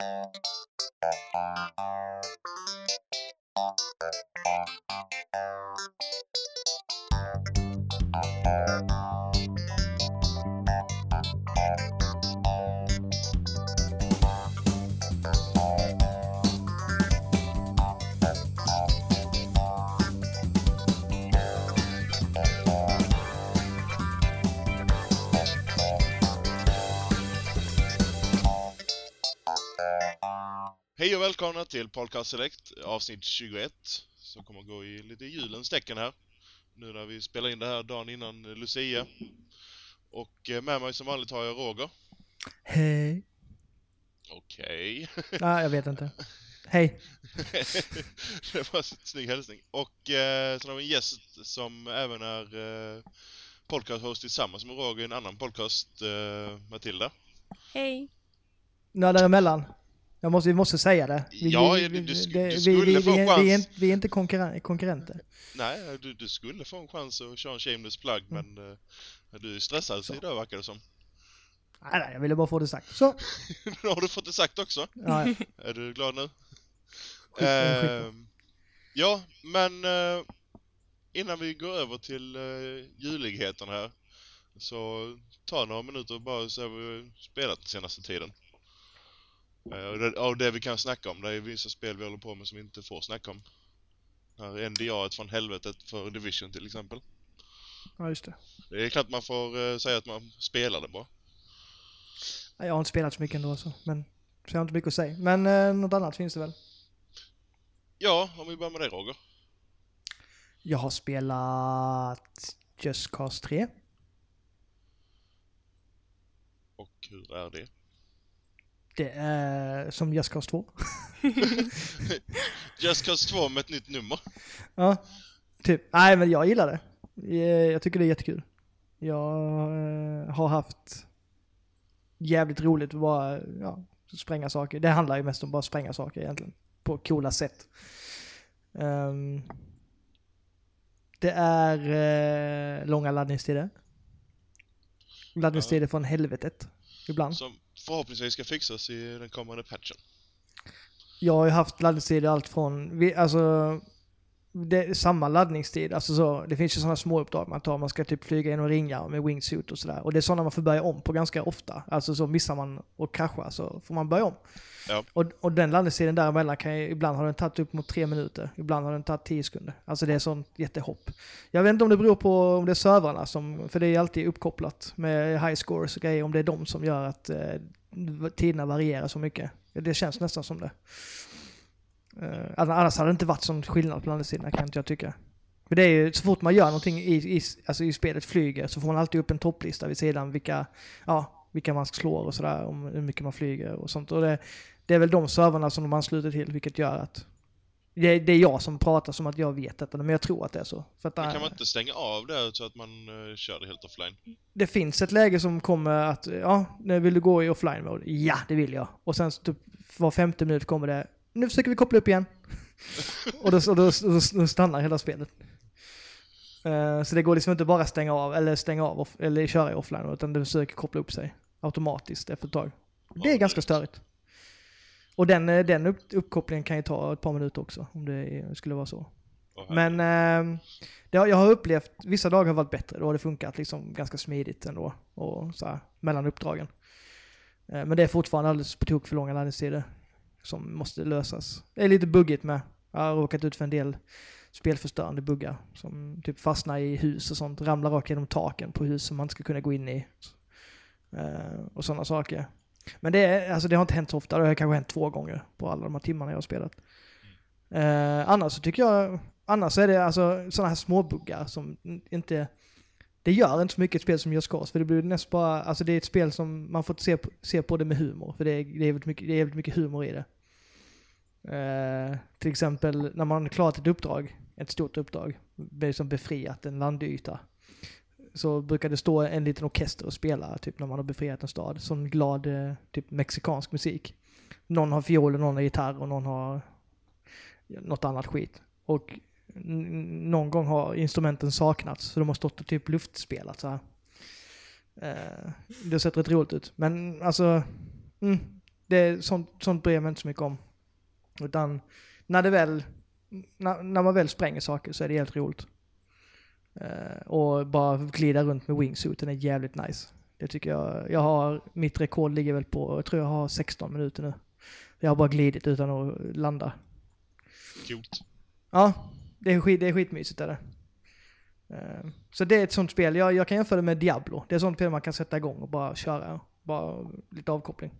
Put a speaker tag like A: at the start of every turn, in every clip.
A: Thank you. Hej och välkomna till Podcast Select avsnitt 21 som kommer att gå i lite julens tecken här. Nu när vi spelar in det här dagen innan Lucia. Och eh, med mig som vanligt har jag Roger.
B: Hej.
A: Okej.
B: Nej, jag vet inte. Hej.
A: det var en snygg hälsning. Och eh, sen har vi en gäst som även är eh, podcast-host tillsammans med Roger i en annan podcast, eh, Matilda.
C: Hej.
B: Några däremellan. Jag måste, vi måste säga det. Vi,
A: Ja,
B: vi,
A: du- du sk-
B: det-
A: du
B: vi,
A: skulle
B: vi,
A: få
B: vi,
A: chans.
B: vi, är, inte- vi är inte konkurren- konkurrenter.
A: Nej, du, du skulle få en chans att köra en shameless plug men eh, du är stressad
B: Så.
A: idag verkar det som.
B: Nej, nej, jag ville bara få det sagt. Så.
A: Nu har du fått det sagt också.
B: Ja, ja.
A: Är du glad nu?
B: Skitbra, skitbra.
A: Ehm, ja, men eh, innan vi går över till uh, juligheterna här så ta några minuter och bara se vad vi har spelat den senaste tiden. Uh, och det, och det vi kan snacka om, det är vissa spel vi håller på med som vi inte får snacka om. Här NDA från helvetet för Division till exempel.
B: ja, just det.
A: Det är klart man får eh, säga att man spelade bra.
B: Nej, Jag har inte spelat så mycket ändå så, men så jag har inte mycket att säga. Men eh, något annat finns det väl?
A: Ja, om vi börjar med dig Roger.
B: Jag har spelat Just Cause 3.
A: Och hur är det?
B: Det är som Just Cause 2.
A: Just Cause 2 med ett nytt nummer.
B: Ja, typ. Nej, men jag gillar det. Eh, Jag tycker det är jättekul. Jag eh, har haft jävligt roligt att bara ja, spränga saker. Det handlar ju mest om bara spränga saker egentligen. På coola sätt. Ehm, det är eh, långa laddningstider. Laddningstider från helvetet. Ibland.
A: Som förhoppningsvis ska fixas i den kommande patchen.
B: Jag har ju haft laddningstider allt från, alltså, det samma laddningstid. Alltså så, det finns ju sådana små uppdrag man tar, man ska typ flyga genom ringar med wingsuit och sådär. Och det är sådana man får börja om på ganska ofta. Alltså så missar man och kraschar så får man börja om.
A: Ja.
B: Och, och den laddningstiden däremellan kan ju, ibland har den tagit upp mot tre minuter, ibland har den tagit tio sekunder. Alltså det är sånt jättehopp. Jag vet inte om det beror på om det är servrarna som, för det är alltid uppkopplat med high scores och grejer, om det är de som gör att eh, tiderna varierar så mycket. Det känns nästan som det. Uh, annars hade det inte varit sån skillnad på laddningstiderna kan inte jag tycka. Men det är ju, så fort man gör någonting i, i, alltså i spelet flyger så får man alltid upp en topplista vid sidan vilka, ja, vilka man slår och sådär, om hur mycket man flyger och sånt. Och det, det är väl de servrarna som de ansluter till, vilket gör att det, det är jag som pratar som att jag vet detta, men jag tror att det är så. För att,
A: Men kan man inte stänga av det så att man uh, kör det helt offline?
B: det finns ett läge som kommer att, ja, nu vill du gå i offline mode? Ja, det vill jag. Och sen typ var femte minut kommer det, nu försöker vi koppla upp igen. och då, då, då, då stannar hela spelet. Eh, så det går liksom inte bara stänga av, eller stänga av, off, eller köra i offline utan det försöker koppla upp sig automatiskt efter ett tag. Det är
A: Ja,
B: ganska
A: det-
B: störigt. Och den, eh, den upp, uppkopplingen kan ju ta ett par minuter också, om det skulle vara så. Men eh, det har, jag har upplevt, vissa dagar har varit bättre, då har det funkat liksom ganska smidigt ändå. Och så här, mellan uppdragen. Eh, men det är fortfarande alldeles på tok för långa laddningstider. Som måste lösas. Det är lite buggigt med. Jag har råkat ut för en del spelförstörande buggar. Som typ fastnar i hus och sånt. Ramlar rakt genom taken på hus som man inte ska kunna gå in i. Eh, och sådana saker. Men det, alltså det har inte hänt så ofta. Det har kanske hänt två gånger på alla de här timmarna jag har spelat. Eh, annars så tycker jag, annars är det alltså sådana här småbuggar som inte, det gör inte så mycket ett spel som Just Cause, för det blir nästan bara, alltså det är ett spel som man får se på, se på det med humor, för det är, det är, väldigt, mycket, det är väldigt mycket humor i det. Eh, till exempel när man har klarat ett uppdrag, ett stort uppdrag, liksom befriat en landyta, så brukar det stå en liten orkester och spela, typ när man har befriat en stad, sån glad, eh, typ mexikansk musik. Någon har fiol, någon har gitarr och någon har något annat skit. Och någon gång har instrumenten saknats, så de har stått och typ luftspelat så här. Eh, det har sett rätt roligt ut. Men alltså, mm, Det, sånt, sånt bryr jag mig inte så mycket om. Utan när det väl, när, när man väl spränger saker så är det helt roligt. Eh, och bara glida runt med wingsuiten är jävligt nice. Det tycker jag. Jag har, mitt rekord ligger väl på, jag tror jag har 16 minuter nu. Jag har bara glidit utan att landa.
A: Coolt.
B: Ja, det är, skit, det är skitmysigt är det. Eh, Så det är ett sånt spel, jag, jag kan jämföra det med Diablo. Det är ett sånt spel man kan sätta igång och bara köra. Bara lite avkoppling.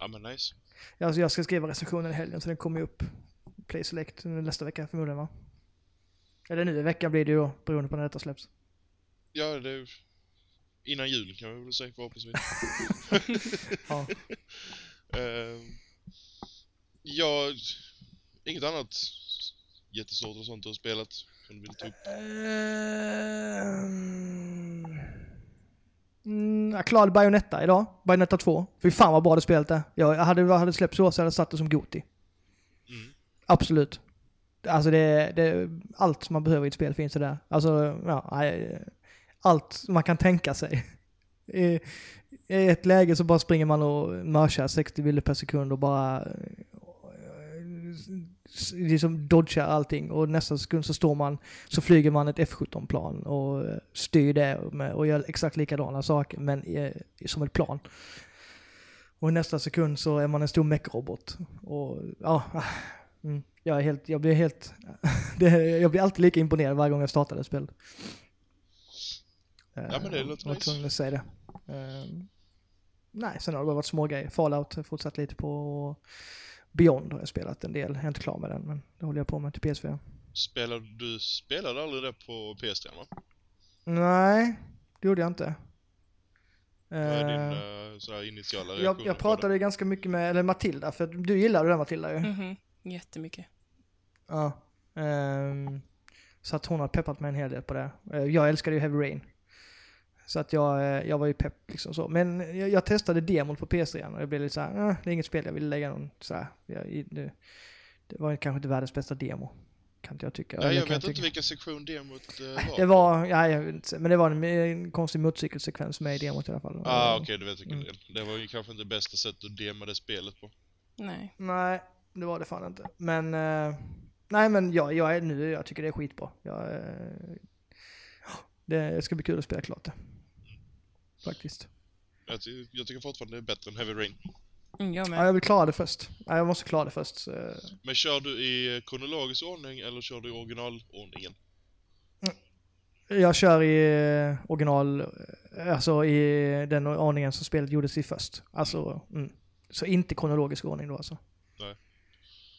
A: Ja men nice.
B: Jag, jag ska skriva recensionen i helgen så den kommer ju upp. Play Select nästa vecka förmodligen va? Eller nu i veckan blir det ju då, beroende på när detta släpps.
A: Ja, det innan jul kan vi väl säga förhoppningsvis.
B: Ja.
A: uh, ja, inget annat jättestort och sånt du har spelat som du vill ta upp?
B: Ehm, Mm, jag klarade Bayonetta idag. Bayonetta 2. Fy fan vad bra det spelet är. Jag hade, hade släppt så så hade jag satt det som Goti.
A: Mm.
B: Absolut. Alltså det, det, allt man behöver i ett spel finns det där. Alltså, ja, allt man kan tänka sig. I, I ett läge så bara springer man och mörsar 60 bilder per sekund och bara liksom dodgar allting och nästa sekund så står man, så flyger man ett F17-plan och styr det med, och gör exakt likadana saker men i, som ett plan. Och i nästa sekund så är man en stor mech-robot. Och ja, mm, jag är helt, jag blir helt, det, jag blir alltid lika imponerad varje gång jag startar det spelet.
A: Ja, men det
B: Eh,
A: låter
B: jag var
A: nice.
B: tvungen att säga det. Eh, nej, sen har det bara varit små grejer. Fallout har jag fortsatt lite på. Beyond har jag spelat en del. Jag är inte klar med den, men det håller jag på med till PS4.
A: Spelade du spelade aldrig det på PS3 va?
B: Nej, det gjorde jag inte.
A: Vad är din uh, sådär initiala reaktion
B: jag, jag pratade ganska mycket med, eller Matilda, för du gillade den Matilda ju.
C: Mhm, jättemycket.
B: Ja. ehm, så att hon har peppat mig en hel del på det. Eh, jag älskade ju Heavy Rain. Så att jag, eh, jag var ju pepp liksom så. Men jag, jag testade demon på PS3 och jag blev lite såhär, eh, det är inget spel jag vill lägga någon såhär. Jag, det, det var kanske inte världens bästa demo. Kan inte jag tycka.
A: det? Nej, jag
B: kan
A: vet inte
B: tycka.
A: vilken sektion demot uh, var.
B: Det var, ja, jag vet inte, men det var en, en konstig motorcykelsekvens med i demot i alla fall.
A: Ah, okej, du vet vilken
B: Mm.
A: del. Det var ju kanske inte bästa sättet att dema det spelet på.
C: Nej.
B: Nej, det var det fan inte. Men, eh, nej men jag, jag är nu, jag tycker det är skitbra. Jag, eh, det ska bli kul att spela klart det. Faktiskt.
A: Jag, ty- jag tycker fortfarande det är bättre än Heavy Rain.
C: Mm, jag
B: Ja,
C: med.
B: jag vill klara det först. Ja, jag måste klara det först. så-
A: Men kör du i kronologisk ordning eller kör du i originalordningen?
B: Jag kör i eh, original, eh, alltså i den ordningen som spelet gjordes i först. Alltså, mm. Så inte kronologisk ordning då alltså.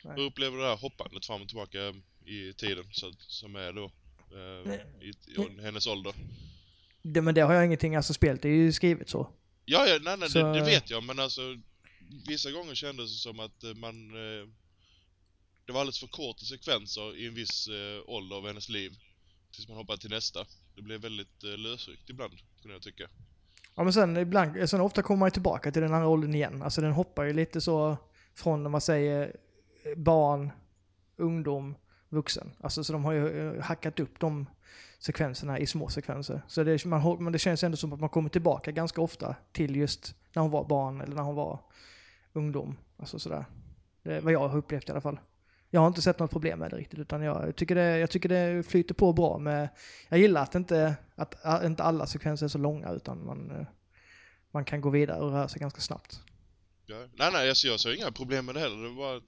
B: Nej.
A: Hur upplever det här hoppandet fram och tillbaka i tiden så, som är då eh, i, i hennes ålder?
B: Det, men det har jag ingenting, alltså spelet är ju skrivet så.
A: Ja, ja nej, nej,
B: Så-
A: det, det vet jag, men alltså vissa gånger kändes det som att eh, man... Eh, det var alldeles för korta sekvenser i en viss eh, ålder av hennes liv. Tills man hoppade till nästa. Det blev väldigt eh, lösryckt ibland, kunde jag tycka.
B: Ja men sen ibland, sen ofta kommer man ju tillbaka till den andra åldern igen. Alltså den hoppar ju lite så från när man säger eh, barn, ungdom, vuxen. Alltså så de har ju eh, hackat upp de sekvenserna i små sekvenser. Så det, man, men det känns ändå som att man kommer tillbaka ganska ofta till just när hon var barn eller när hon var ungdom. Alltså sådär. Det är vad jag har upplevt i alla fall. Jag har inte sett något problem med det riktigt utan jag tycker det, jag tycker det flyter på bra med jag gillar att inte, att att inte alla sekvenser är så långa utan man, man kan gå vidare och röra sig ganska snabbt.
A: Ja. Nej, nej, alltså, jag såg inga problem med det heller. Det var,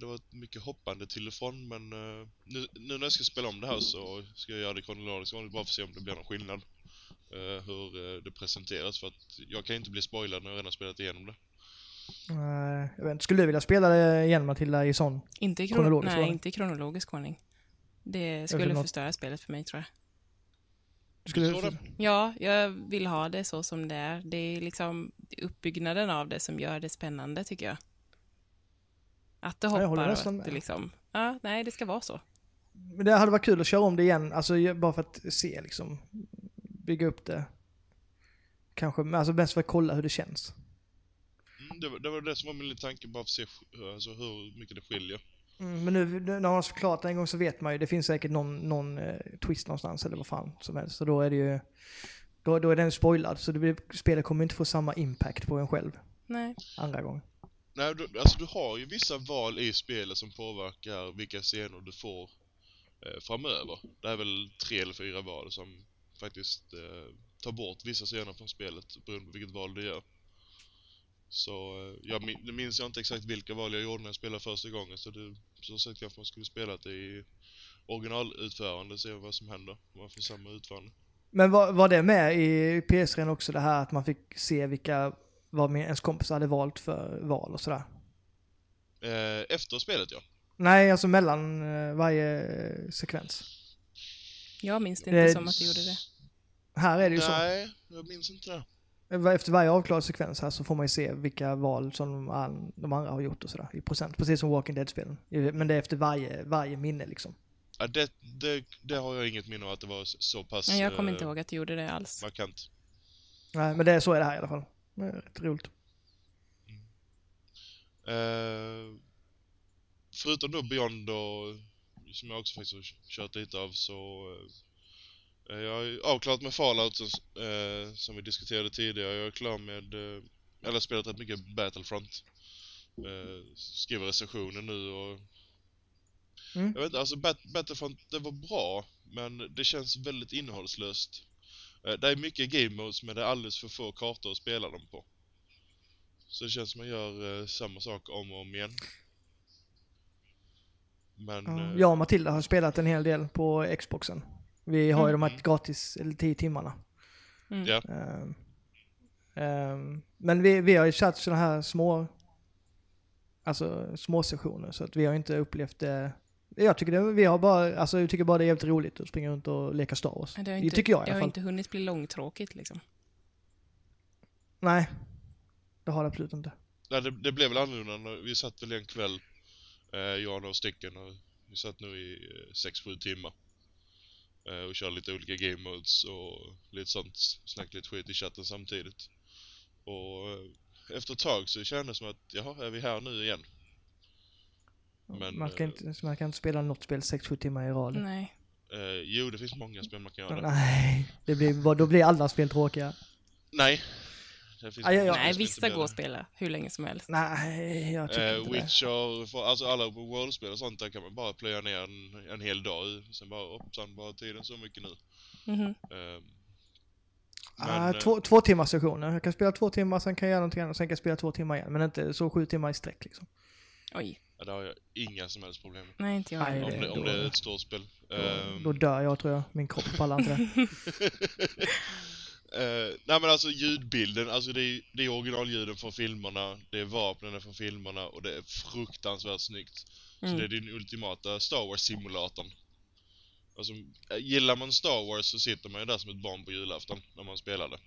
A: det var mycket hoppande till och från, men eh, nu, nu när jag ska spela om det här så ska jag göra det kronologiskt ordning bara för att se om det blir någon skillnad. eh, hur eh, det presenteras, för att jag kan inte bli spoilad när jag redan spelat igenom det.
B: Eh, jag vet inte, skulle du vilja spela det igen Matilda i sån?
C: Inte i, kron-
B: Kronologisk
C: nej,
B: ordning.
C: inte i kronologisk ordning. Det skulle
B: något-
C: förstöra spelet för mig tror jag.
B: Du skulle,
A: det?
C: Ja, jag vill ha det så som det är. Det är liksom uppbyggnaden av det som gör det spännande tycker jag. Att det
B: jag
C: hoppar
B: håller
C: och att det liksom... Ja, nej, det ska vara så.
B: Men det hade varit kul att köra om det igen, alltså bara för att se liksom, bygga upp det. Kanske, men alltså mest för att kolla hur det känns.
A: Mm, det, var, det var det som var min tanke, bara för att se alltså, hur mycket det skiljer.
B: Mm, men nu nu när man har förklarat det en gång så vet man ju, det finns säkert någon, någon eh, twist någonstans eller vad fan som helst. Så då är det ju, då, då är den spoilad. Så det blir, spelet kommer inte få samma impact på en själv.
C: Nej.
B: andra gången.
A: Nej, du, alltså du har ju vissa val i spelet som påverkar vilka scener du får eh, framöver. Det är väl tre eller fyra val som faktiskt eh, tar bort vissa scener från spelet beroende på vilket val du gör. Så eh, jag min, nu minns jag inte exakt vilka val jag gjorde när jag spelade första gången så det, så sagt kanske man skulle spela det i originalutförande och se vad som händer. Om man får samma utförande.
B: Men var, var det med i PS3 också det här att man fick se vilka, vad min- ens kompis hade valt för val och sådär?
A: Eh, efter spelet ja.
B: Nej, alltså mellan eh, varje eh, sekvens.
C: Jag minns det
B: Det-
C: inte som att du gjorde det.
B: Här är det ju så.
A: Nej, jag minns inte det.
B: Efter varje avklarad sekvens här så får man ju se vilka val som de, an- de andra har gjort och sådär i procent. Precis som Walking Dead-spelen. Men det är efter varje, varje minne liksom.
A: Ja, det, det, det har jag inget minne av att det var så pass
C: Men jag kommer
A: eh,
C: inte ihåg att du gjorde det alls.
A: markant.
B: Nej, men det är så är det här i alla fall. Det är rätt roligt.
A: Eh, förutom då Beyond och som jag också faktiskt har kört lite av så eh, jag har avklarat med Fallout som, eh, som vi diskuterade tidigare. Jag är klar med, eh, eller spelat rätt mycket Battlefront. Eh, skriver recensioner nu och
B: Mm.
A: jag vet inte, alltså Bat- Battlefront det var bra men det känns väldigt innehållslöst. Eh, det är mycket game modes men det är alldeles för få kartor att spela dem på. Så det känns som man gör eh, samma sak om och om igen. Men...
B: Ja,
A: eh,
B: Jag och Matilda har spelat en hel del på Xboxen. Vi har ju de här
A: Mm.
B: gratis, eller 10 timmarna.
C: Mm.
A: Ja.
B: Ehm, ehm, men vi, vi har ju kört sådana här små, alltså små sessioner så att vi har inte upplevt det. Jag tycker det, vi har bara, alltså jag tycker bara det är jävligt roligt att springa runt och leka Star Wars.
C: Det, har
B: Det
C: inte,
B: tycker jag i
C: det
B: alla
C: har
B: fall.
C: inte hunnit bli långtråkigt liksom.
B: Nej, det har det absolut inte.
A: Nej, det, det blev väl annorlunda. Vi satt väl en kväll, eh, jag och några stycken, och vi satt nu i 6-7 timmar. Eh, och körde lite olika game modes och lite sånt, snackade lite skit i chatten samtidigt. Och eh, efter ett tag så kändes det som att, jaha, är vi här nu igen? Men,
B: man, kan
A: eh,
B: inte, man kan inte spela något spel 6-7 timmar i rad.
C: Nej.
A: Eh, jo, det finns många spel man kan göra.
B: Nej, det blir, då blir alla spel tråkiga.
A: Nej. Det finns
B: Aj, aj, aj.
A: många
C: Nej, vissa går
A: det.
C: att spela hur länge som helst.
B: Nej, jag tycker
A: Eh,
B: inte det.
A: Witcher, för, alltså alla worldspel och sånt där kan man bara plöja ner en, en hel dag. Sen bara, hoppsan, bara tiden så mycket nu.
C: Mhm.
A: Eh,
B: Ah,
A: men, eh,
B: två, två timmars sessioner. Jag kan spela två timmar, sen kan jag göra någonting annat, sen kan jag spela två timmar igen. Men inte så sju timmar i sträck liksom.
C: Oj.
A: Ja, det har jag inga som helst problem med.
C: Nej, inte jag
B: Nej.
A: Om
B: det-
A: om
B: då-
A: det är ett stort spel.
B: Då,
A: Ehm,
B: då dör jag tror jag. Min kropp pallar inte det.
A: eh, nej men alltså ljudbilden, alltså det är, det är originalljuden från filmerna, det är vapnen från filmerna och det är fruktansvärt snyggt. Så
C: Mm.
A: det är din ultimata Star Wars-simulatorn. Alltså, eh, gillar man Star Wars så sitter man ju där som ett barn på julafton när man spelar det.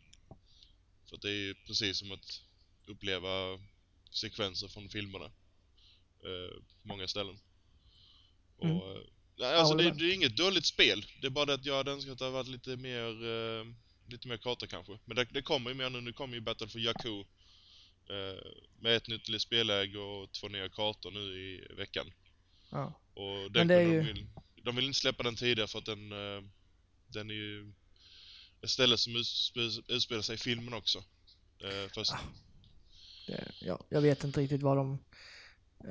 A: För att det är ju precis som att uppleva sekvenser från filmerna. Eh, på många ställen. Och,
B: Mm.
A: eh, nej, alltså det, det är inget dåligt spel. Det är bara det att jag hade önskat att det varit lite mer, eh, lite mer kartor kanske. Men det, det kommer ju mer nu. Nu kommer ju Battle for Jakku. Eh, med ett nytt spelläge och två nya kartor nu i veckan.
B: Ja.
A: Och
B: Men
A: den
B: det är ju-
A: de, vill, de vill inte släppa den tidigare för att den, eh, den är ju ett ställe som utspe- utspelar sig i filmen också. Eh, fast,
B: Ah. Det, ja, jag vet inte riktigt vad de...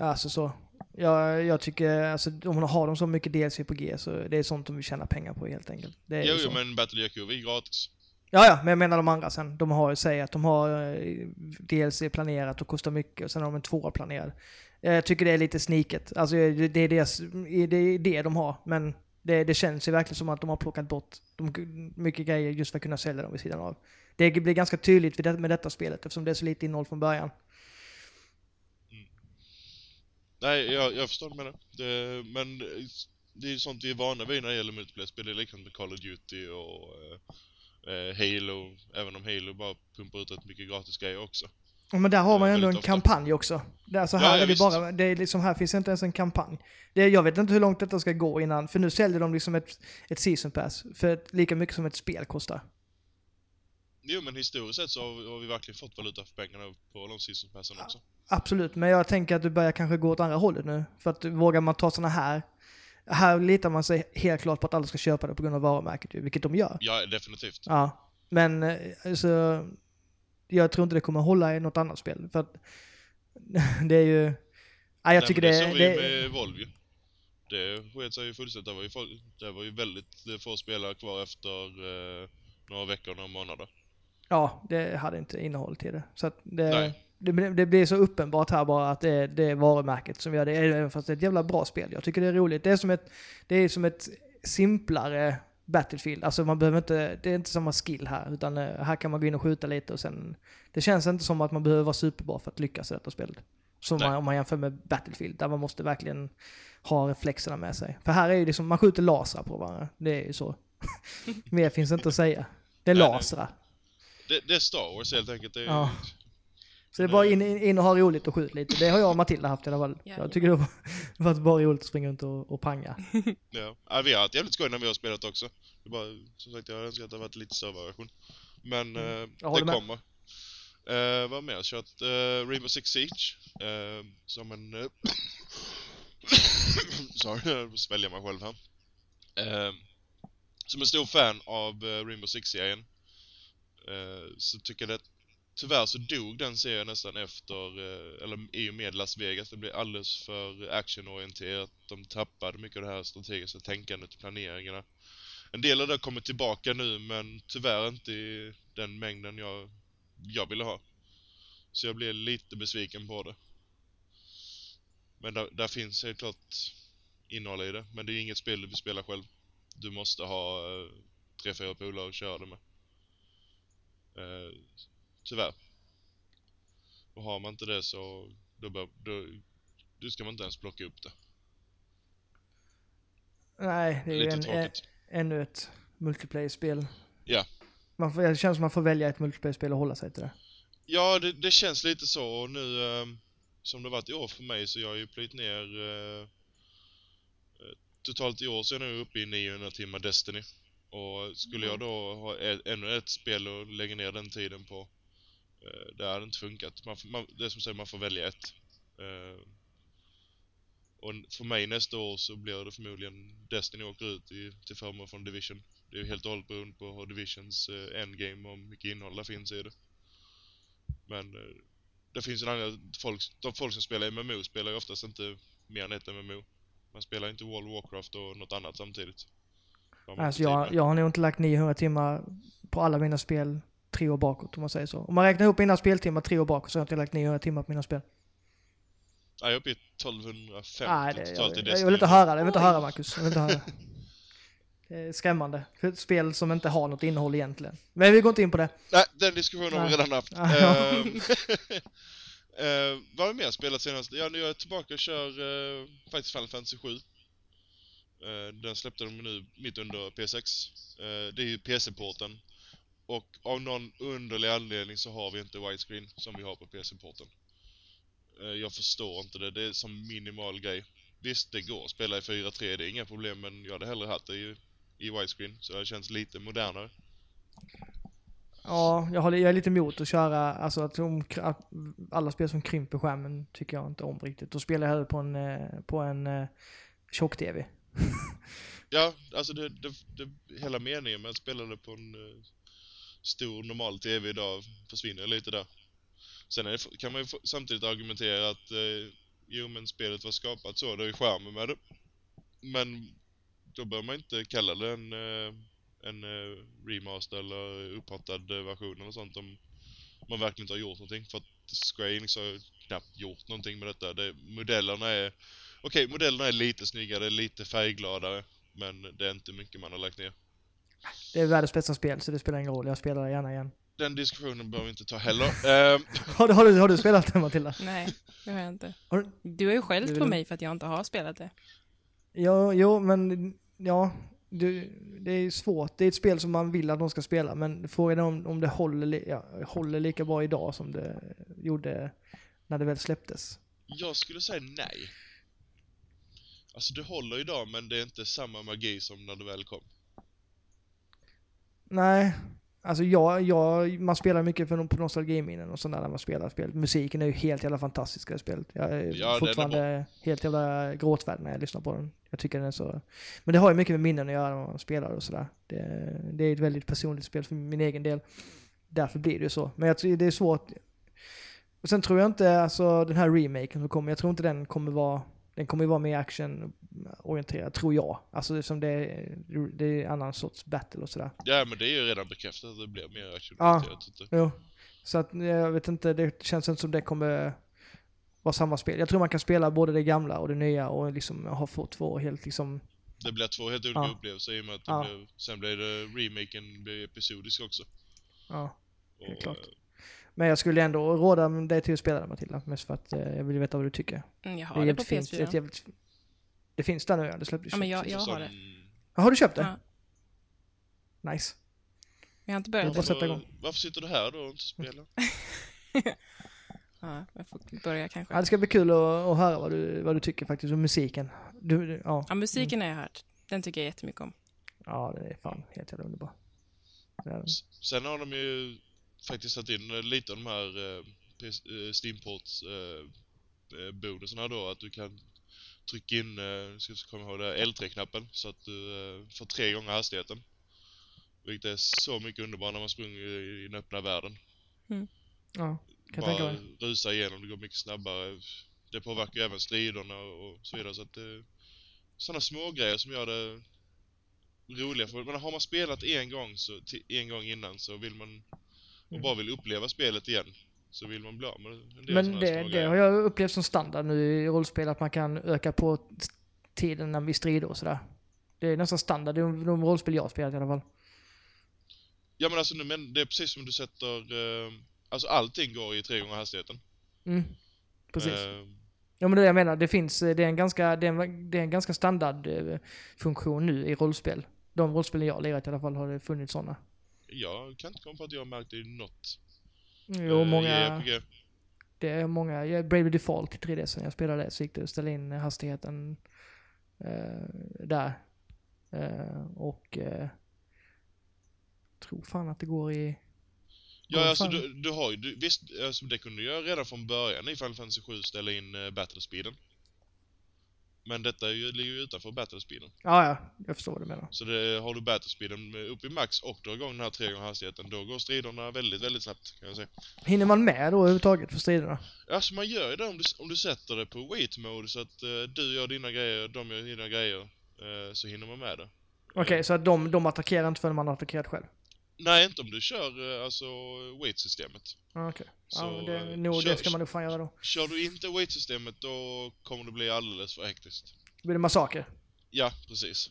B: Alltså så. Jag, jag tycker, alltså om man har de så mycket DLC på G så det är sånt de vill tjäna pengar på helt enkelt. Det är
A: jo,
B: ju
A: jo, men Battle Jakku är gratis.
B: Ja, ja, men jag menar de andra sen. De har, säger att de har eh, DLC planerat och kostar mycket och sen har de en tvåa planerad. Jag tycker det är lite sniket. Alltså det är deras, det, är det de har. Men det, det känns ju verkligen som att de har plockat bort de, mycket grejer just för att kunna sälja dem vid sidan av. Det blir ganska tydligt med detta spelet eftersom det är så lite innehåll från början.
A: Nej, jag, jag förstår du menar. Det, men det är ju sånt vi är vana vid när det gäller multiplayer-spel. Det är likadant med Call of Duty och eh, eh, Halo. Även om Halo bara pumpar ut rätt mycket gratis grejer också.
B: Men där har man ju
A: Eh,
B: ändå en
A: ofta.
B: kampanj också. Det alltså här
A: ja,
B: är det bara, det är liksom här finns inte ens en kampanj. Det, jag vet inte hur långt detta ska gå innan, för nu säljer de liksom ett, ett season pass för lika mycket som ett spel kostar.
A: Jo, men historiskt sett så har vi, verkligen fått valuta för pengarna på passen också.
B: Absolut, men jag tänker att det börjar kanske gå åt andra hållet nu. För att vågar man ta såna här, här litar man sig helt klart på att alla ska köpa det på grund av varumärket vilket de gör.
A: Ja, definitivt.
B: Ja, men alltså, jag tror inte det kommer hålla i något annat spel. För att det är ju... Nej, jag
A: Nej,
B: tycker det,
A: det, såg vi
B: det,
A: med Volvo. Det sket sig ju fullständigt. Det var ju, folk, det var ju väldigt få spelare kvar efter eh, några veckor, några månader.
B: Ja, det hade inte innehåll till det. Så det, det, det blir så uppenbart här bara att det det är varumärket som gör det, även fast det är ett jävla bra spel. Jag tycker det är roligt. Det är som ett, det är som ett simplare Battlefield. Alltså man behöver inte, det är inte samma skill här, utan eh, här kan man gå in och skjuta lite och sen... Det känns inte som att man behöver vara superbra för att lyckas i detta spelet. Som man, om man jämför med Battlefield, där man måste verkligen ha reflexerna med sig. För här är ju liksom, man skjuter lasrar på varandra. Det är ju så. Mer finns inte att säga. Det är lasrar.
A: Det, det är Star Wars helt enkelt. Det är,
B: Ja. Så det är bara in, in, in och ha roligt och skjut lite. Det har jag och Matilda haft i alla fall.
C: Ja,
B: jag tycker det har varit bara roligt att springa runt och, och panga.
A: Ja. ja, vi har haft jävligt skoj när vi har spelat också. Det bara, som sagt, jag önskar att det varit lite större variation. Men eh,
B: Jag
A: det
B: med.
A: kommer. Eh, vad mer? Jag har kört eh, Rainbow Six Siege. Eh, som en... Eh, sorry, jag svälja mig själv här. Eh, som en stor fan av eh, Rainbow Six-serien. Eh, så tycker jag att Tyvärr så dog den serien nästan efter, eh, eller i och med Las Vegas. Det blev alldeles för actionorienterat. De tappade mycket av det här strategiska tänkandet och planeringarna. En del av det har kommit tillbaka nu men tyvärr inte i den mängden jag, jag ville ha. Så jag blev lite besviken på det. Men där, där finns helt klart innehåll i det. Men det är inget spel du vill spela själv. Du måste ha eh, tre, fyra polare att köra det med. Eh, tyvärr. Och har man inte det så då, bör, då, då ska man inte ens plocka upp det.
B: Nej, det är ju en,
A: tråkigt.
B: ännu ett multiplayer-spel.
A: Ja.
B: Man får, det känns som man får välja ett multiplayer-spel och hålla sig till det.
A: Ja, det, det känns lite så och nu eh, som det varit i år för mig så jag har ju plöjt ner eh, eh, totalt i år så är jag nu uppe i 900 timmar Destiny. Och skulle jag då ha ännu ett spel och lägga ner den tiden på eh, det hade inte funkat. Man, man, det är som säger, man får välja ett. Eh, och för mig nästa år så blir det förmodligen Destiny åker ut i, till förmån från Division. Det är ju helt och hållet beroende på hur Divisions eh, endgame och mycket innehåll det finns i det. Men det finns ju andra folk, de folk som spelar MMO spelar ju oftast inte mer än ett MMO. Man spelar inte World of Warcraft och något annat samtidigt.
B: Alltså
A: tid
B: jag, jag har nog inte lagt 900 timmar på alla mina spel tre år bakåt om man säger så. Om man räknar ihop mina speltimmar tre år bakåt så har jag inte lagt 900 timmar på mina spel.
A: Ja, jag är uppe i 1250
B: Nej, det,
A: totalt i Destiny.
B: jag vill inte höra det. Jag vill inte höra Marcus. Jag vill inte höra det. Är skrämmande. För ett spel som inte har något innehåll egentligen. Men vi går inte in på det.
A: Nej, den diskussionen har vi redan haft. Eh, vad har vi mer spelat senast? Ja, nu är jag tillbaka och kör eh, faktiskt Final Fantasy 7. Eh, den släppte de nu mitt under P6. Eh, det är ju PC-porten. Och av någon underlig anledning så har vi inte widescreen som vi har på PC-porten. Eh, jag förstår inte det. Det är som minimal grej. Visst, det går att spela i 4.3, det är inga problem, men jag hade hellre haft det i, i widescreen. Så det känns lite modernare.
B: Ja, jag, håller, jag är lite emot att köra, alltså att, de, att alla spel som krymper skärmen tycker jag inte om riktigt. Då spelar jag hellre på en, på en tjock-tv.
A: Ja, alltså det, det, det, hela meningen med att spela det på en uh, stor normal TV idag försvinner lite där. Sen är det, kan man ju samtidigt argumentera att uh, jo men spelet var skapat så, det är ju charmen med det. Men då bör man inte kalla det en, uh, en uh, remaster eller upphattad version eller sånt om man verkligen inte har gjort någonting. För att Square Enix har ju knappt gjort någonting med detta. Det, modellerna är Okej, modellerna är lite snyggare, lite färggladare. Men det är inte mycket man har lagt ner.
B: Det är världens bästa spel så det spelar ingen roll, jag spelar det gärna igen.
A: Den diskussionen behöver vi inte ta heller. Ehm,
B: Har du, har du, har du spelat det Matilda?
C: Nej, det har jag inte.
B: Har du-
C: Du har ju skällt på
B: vill-
C: mig för att jag inte har spelat det.
B: Ja, jo, men ja, du, det är svårt. Det är ett spel som man vill att de ska spela, men frågan är om, om det håller, li- ja, håller lika bra idag som det gjorde när det väl släpptes.
A: jag skulle säga nej. Alltså det håller idag men det är inte samma magi som när det väl kom.
B: Nej, alltså jag, jag, man spelar mycket för på nostalgiminnen och sådär när man spelar spel. Musiken är ju helt jävla fantastisk i det spelet. Jag är
A: Ja, den är
B: fortfarande helt jävla gråtfärdig när jag lyssnar på den. Jag tycker den är så... Men det har ju mycket med minnen att göra när man spelar och sådär. Det, det är ett väldigt personligt spel för min egen del. därför blir det ju så. Men jag tror det är svårt. Och sen tror jag inte, alltså den här remaken som kommer, jag tror inte den kommer vara, den kommer ju vara mer actionorienterad, tror jag. Alltså som det är, det är annan sorts battle och sådär.
A: Ja, men det är ju redan bekräftat att det blir mer action
B: Ja. Jo. Så att jag vet inte, det känns inte som det kommer vara samma spel. Jag tror man kan spela både det gamla och det nya och liksom ha fått två helt liksom,
A: Det blir två helt olika
B: Ja.
A: upplevelser i och med att det
B: Ja.
A: blir, sen blir det remaken blir episodisk också.
B: ja.
A: Och,
B: Helt klart. Men jag skulle ändå råda dig till att spela det Matilda, mest för att eh, jag vill veta vad du tycker.
C: Mm, jag
B: Det,
C: har
B: är
C: det, på
B: fint. Det, är ett
C: PS4.
B: jävligt, det finns där nu ja, det släpptes
C: Ja, men jag, jag har det.
B: Ja, Har du köpt det?
C: Ja.
B: Nice.
C: Jag har inte
B: Det
C: börjat
B: var
C: än.
B: så- sätta igång.
A: Varför sitter du här då och inte spelar?
C: Ja, jag får börja kanske.
B: Ja, det ska bli kul att, att höra vad du, vad du tycker faktiskt om musiken. Du, du, ja.
C: Ja, musiken har jag hört. Den tycker jag jättemycket om.
B: ja, det är fan helt jävla underbar. Det den.
A: Sen har de ju faktiskt satt in eh, lite av de här eh, eh, Steamports eh, eh, bonusarna då, att du kan trycka in, eh, ska komma ihåg det, L3-knappen så att du eh, får tre gånger hastigheten. Vilket är så mycket underbart när man springer i, i den öppna världen.
B: Ja, kan
A: Bara
B: tänka mig.
A: rusa igenom, det går mycket snabbare. Det påverkar ju även striderna och så vidare så att det sådana små grejer som gör det roliga för men har man spelat en gång så en gång innan så vill man och
B: Mm.
A: bara vill uppleva spelet igen så vill man bli av med en del
B: Men det, det har jag upplevt som standard nu i rollspel, att man kan öka på tiden när vi strider och sådär. Det är nästan standard i de, de rollspel jag har spelat i alla fall.
A: Ja men alltså nu, men det är precis som du sätter eh, Alltså allting går i tre gånger hastigheten.
B: Mm. Precis.
A: Eh,
B: Ja men det jag menar, det finns, eh, det är en ganska, det är en, det är en ganska standard eh, funktion nu i rollspel. De rollspelen jag har lirat i alla fall har det funnits sådana.
A: Jag kan inte komma på att jag har märkt det i något
B: Jo,
A: eh,
B: många,
A: JRPG.
B: det är många, jag Bravely Default i 3D sen jag spelade det så gick det att ställa in hastigheten eh, där. Eh, och eh, tror fan att det går i...
A: Ja, alltså du, du har ju, du, visst, alltså, det kunde du göra redan från början i Final Fantasy 7 ställa in uh, battlespeeden. Men detta är ju, ligger ju utanför battlespeeden.
B: Ja, ja, jag förstår vad du menar.
A: Så det, har du battlespeeden upp i max och drar igång den här tre gånger hastigheten, då går striderna väldigt, väldigt snabbt kan jag säga.
B: Hinner man med då överhuvudtaget för striderna?
A: Alltså man gör ju det om du, om du sätter det på wait mode så att eh, du gör dina grejer, de gör dina grejer, eh, så hinner man med det.
B: Okej, så att de, de attackerar inte förrän man har attackerat själv?
A: Nej, inte om du kör eh, alltså wait-systemet.
B: Ja, Okej.
A: Så,
B: Ja, det,
A: eh,
B: nog,
A: kör-
B: det ska man nog fan göra då.
A: Kör du inte wait-systemet då kommer det bli alldeles för hektiskt.
B: Då blir det massaker.
A: Ja, precis.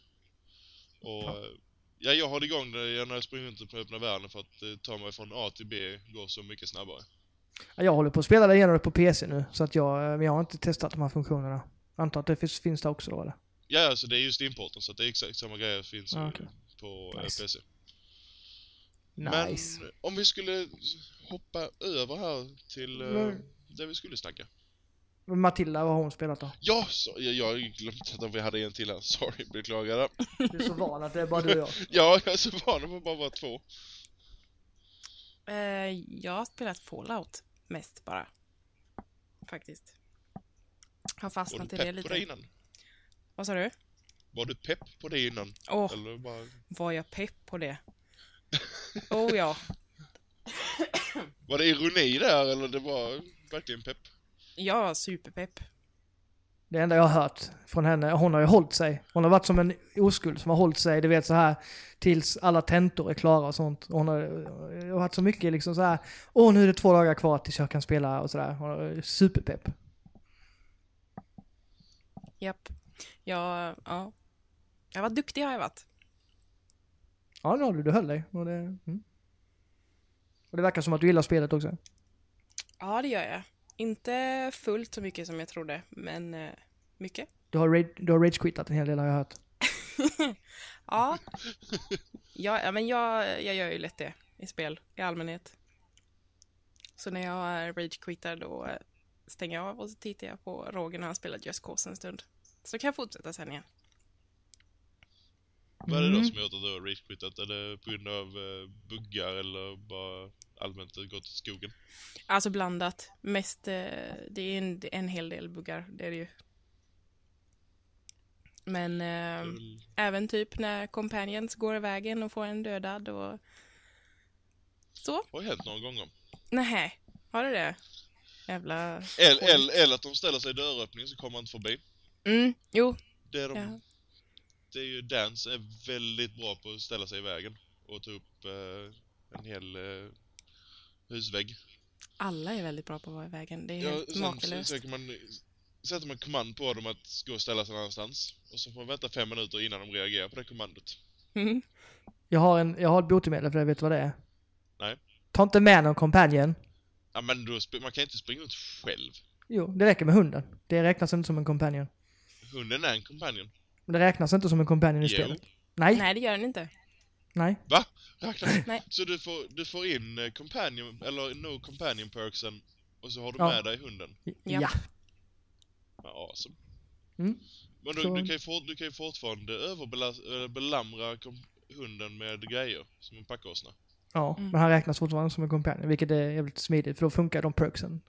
A: Och
B: Ja.
A: ja. ja, jag har igång det när jag springer runt på öppna världen för att eh, ta mig från A till B går så mycket snabbare.
B: Ja, Jag håller på att spela det igenom på PC nu, så att jag, men jag har inte testat de här funktionerna. Antar att det finns, finns det också då eller?
A: Ja, alltså det är ju Steamporten så att det är exakt samma grejer finns
B: Ah, okej.
A: på eh,
B: Nice.
A: PC.
B: Nice.
A: Men om vi skulle hoppa över här till
B: Men-
A: där vi skulle snacka.
B: Matilda, vad har hon spelat då?
A: Ja, så, jag, jag glömt att vi hade en till här. Sorry, beklagar det.
B: Du är så van att det är bara du och jag.
A: Ja, jag är så van att bara vara två.
C: Eh, jag har spelat Fallout mest bara. Faktiskt. Har fastnat i det
A: pepp på det
C: lite.
A: innan?
C: Vad sa du?
A: Var du pepp på det innan?
C: Åh,
A: Eller bara...
C: var jag pepp på det? Oh ja.
A: Var det ironi där eller det var verkligen pepp?
C: Var superpepp.
B: Det enda jag har hört från henne, hon har ju hållit sig. Hon har varit som en oskuld som har hållit sig, du vet så här tills alla tentor är klara och sånt. Hon har, har varit så mycket liksom så här, åh nu är det två dagar kvar tills jag kan spela och sådär. Hon är superpepp.
C: Japp. Jag, ja. Jag var duktig har jag varit.
B: Ja, det har du, du höll dig. Och det, mm. och det verkar som att du gillar spelet också.
C: Ja, det gör jag. Inte fullt så mycket som jag trodde, men eh, mycket.
B: Du har, rage, du har rage-quittat en hel del har jag hört.
C: Ja. ja, ja, men jag, jag gör ju lätt det i spel i allmänhet. Så när jag rage-quittar då eh, stänger jag av och så tittar jag på Roger när han spelar Just Cause en stund. Så kan jag fortsätta sen igen.
A: Vad är det då
B: Mm.
A: som gjort att du har ragequittat? Är det på grund av eh, buggar eller bara allmänt gått åt skogen?
C: Alltså blandat. Mest, eh, det är en, en hel del buggar, det är det ju. Men
A: Det
C: eh, även typ när companions går i vägen och får en dödad och Så?
A: Har ju hänt några gånger.
C: Nej, har du det? Jävla...
A: Eller, eller, eller att de ställer sig i dörröppningen så kommer man inte förbi.
C: Mm, jo.
A: Det är, de,
C: Ja.
A: Det är ju Dance är väldigt bra på att ställa sig i vägen och ta upp eh, en hel eh, husvägg.
C: Alla är väldigt bra på att vara i vägen. Det är
A: Ja,
C: helt
A: sen
C: makalöst.
A: söker man, sätter man kommand på dem att gå och ställa sig någon annanstans. Och så får man vänta fem minuter innan de reagerar på det kommandot.
C: Mm.
B: Jag har, en, jag har ett botemedel för det, vet du vad det är?
A: Nej.
B: Ta inte med någon companion.
A: Ja men då, man kan inte springa ut själv.
B: Jo, det räcker med hunden. Det räknas inte som en companion.
A: Hunden är en companion.
B: Men det räknas inte som en companion i
A: Jo.
B: spelet. Nej,
C: Nej, det gör den inte.
B: nej.
A: Va? Räknas?
C: Nej.
A: Så du får, du får in eh, companion, eller no companion perksen och så har du
B: Ja.
A: med dig hunden.
C: Ja.
B: Ja.
A: Ja, awesome.
B: Mm.
A: Men du,
B: Så-
A: du, kan ju for, du kan ju fortfarande överbelamra kom, hunden med grejer, som en packåsna.
B: Ja,
C: Mm.
B: men han räknas fortfarande som en companion, vilket är jävligt smidigt, för då funkar de perksen.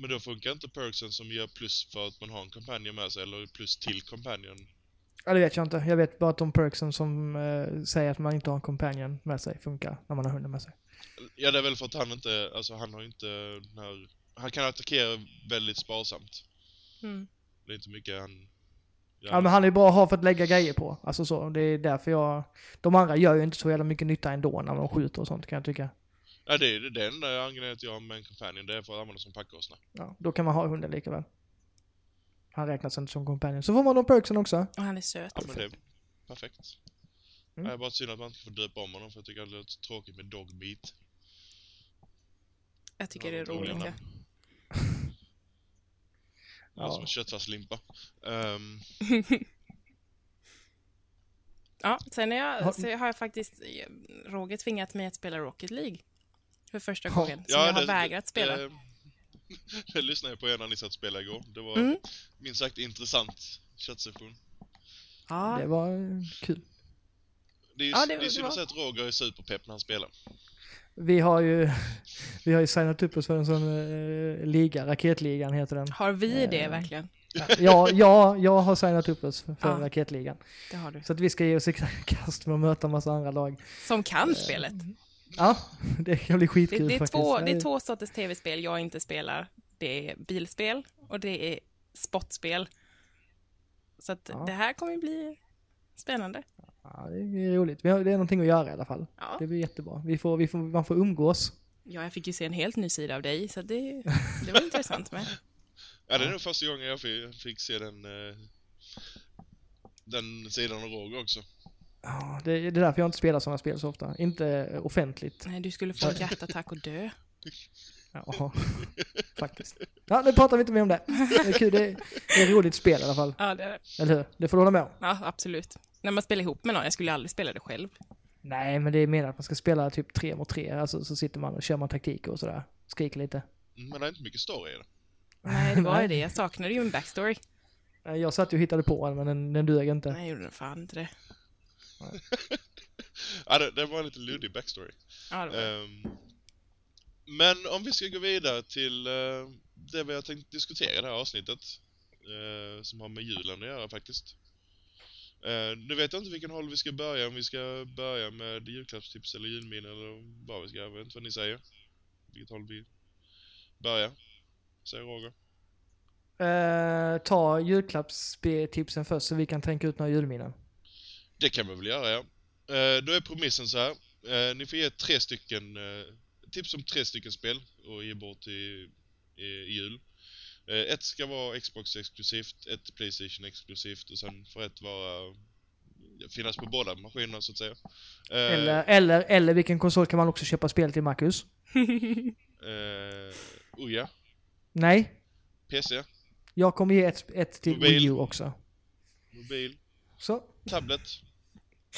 A: Men då funkar inte perksen som ger plus för att man har en companion med sig, eller plus till companion.
B: Ja, det vet jag inte. Jag vet bara att de perksen som eh, säger att man inte har en companion med sig funkar när man har hunden med sig.
A: Ja, det är väl för att han inte, alltså han har inte den här, han kan attackera väldigt sparsamt.
C: Mm.
A: Det är inte mycket han gör.
B: Ja, men han är bra att ha för att lägga grejer på. Alltså så, det är därför jag... De andra gör ju inte så jävla mycket nytta ändå när de skjuter och sånt kan jag tycka.
A: Ja, det är det enda anledningen jag har med en companion, det är för att använda som packåsna.
B: Ja, då kan man ha hunden lika väl. Han räknas inte som companion. Så får man de perksen också.
C: Och han är söt.
A: Ja, men det är perfekt.
B: Mm.
A: Det är bara synd att man inte får döpa om honom, för jag tycker att det låter tråkigt med dog meat.
C: Jag tycker det är roligt. Ja.
B: Ja.
A: som en köttfärslimpa. Um,
C: Ja, sen jag, så har jag faktiskt Roger tvingat mig att spela Rocket League. För första
B: Ja.
C: gången. Som jag har
A: det-
C: vägrat spela.
A: Det, det lyssnade jag på när ni satt och spelade igår. Det var
C: Mm.
A: minst sagt intressant köttsession.
C: ja.
B: Det var eh, kul.
A: Det är ju
C: Ja, det-
A: det, är
C: det
A: synd att säga att Roger är superpepp när han spelar.
B: Vi har ju, vi har ju signat upp oss för en sån eh, liga, raketligan heter den.
C: Har vi det
B: Eh.
C: verkligen?
B: Ja, ja, jag har signat upp oss för,
C: Ja.
B: raketligan.
C: Det har du.
B: Så att vi ska ge oss i kast med att möta en massa andra lag.
C: Som kan spelet.
B: Ja, det kan bli
C: Det,
B: skitkul
C: det, är
B: faktiskt.
C: två, det är två sorters tv-spel jag inte spelar. Det är bilspel och det är sportspel. Så att
B: Ja.
C: det här kommer ju bli spännande.
B: Ja, det är roligt. Det är någonting att göra i alla fall.
C: Ja.
B: Det blir jättebra. Vi får, vi får, man får umgås.
C: ja, jag fick ju se en helt ny sida av dig, så det, det var intressant med.
A: Ja, det är nog första gången jag fick, fick se den, eh, den sidan av Roger också.
B: Ja, det, det är därför jag inte spelar sådana spel så ofta. Inte offentligt.
C: Nej, du skulle få en hjärtattack och dö.
B: Ja, faktiskt. Ja, nu pratar vi inte mer om det. Det är kul. Det är, det är ett roligt spel i alla fall.
C: Ja, det är det.
B: Eller hur? Det får du hålla med om.
C: Ja, absolut. När man spelar ihop med någon, jag skulle aldrig spela det själv.
B: Nej, men det är mer att man ska spela typ tre mot tre. Alltså så sitter man och kör man taktiker och sådär. Skriker lite.
A: Men det är inte mycket story i det.
C: Nej, det var ju det. Jag saknade ju en backstory.
B: Jag satt ju och hittade på den, men den, den dög inte.
C: Nej, gjorde fan inte det.
A: Ja, det, det var en lite luddig backstory.
C: Ja.
A: Ehm, men om vi ska gå vidare till eh, det vi har tänkt diskutera i det här avsnittet. eh, som har med julen att göra faktiskt. Uh, nu vet jag inte vilken håll vi ska börja, om vi ska börja med julklappstips eller julminnen eller vad vi ska, jag vet inte vad ni säger. Vilket håll vi börjar, säger Roger.
B: Eh, ta julklappstipsen först så vi kan tänka ut några julminnen.
A: Det kan vi väl göra, ja. Eh, då är premissen så här. Eh, ni får ge tre stycken, eh, tips om tre stycken spel och ge bort i, i, i jul. Eh, ett ska vara Xbox exklusivt, ett Playstation exklusivt och sen får ett vara finnas på båda maskinerna så att säga. Eh,
B: Eller, eller, eller vilken konsol kan man också köpa spel till, Marcus?
A: Eh, oh ja,
B: Nej,
A: PC,
B: jag kommer ge ett, ett till
A: Mobil.
B: Wii U också.
A: mobil,
B: Så,
A: tablet.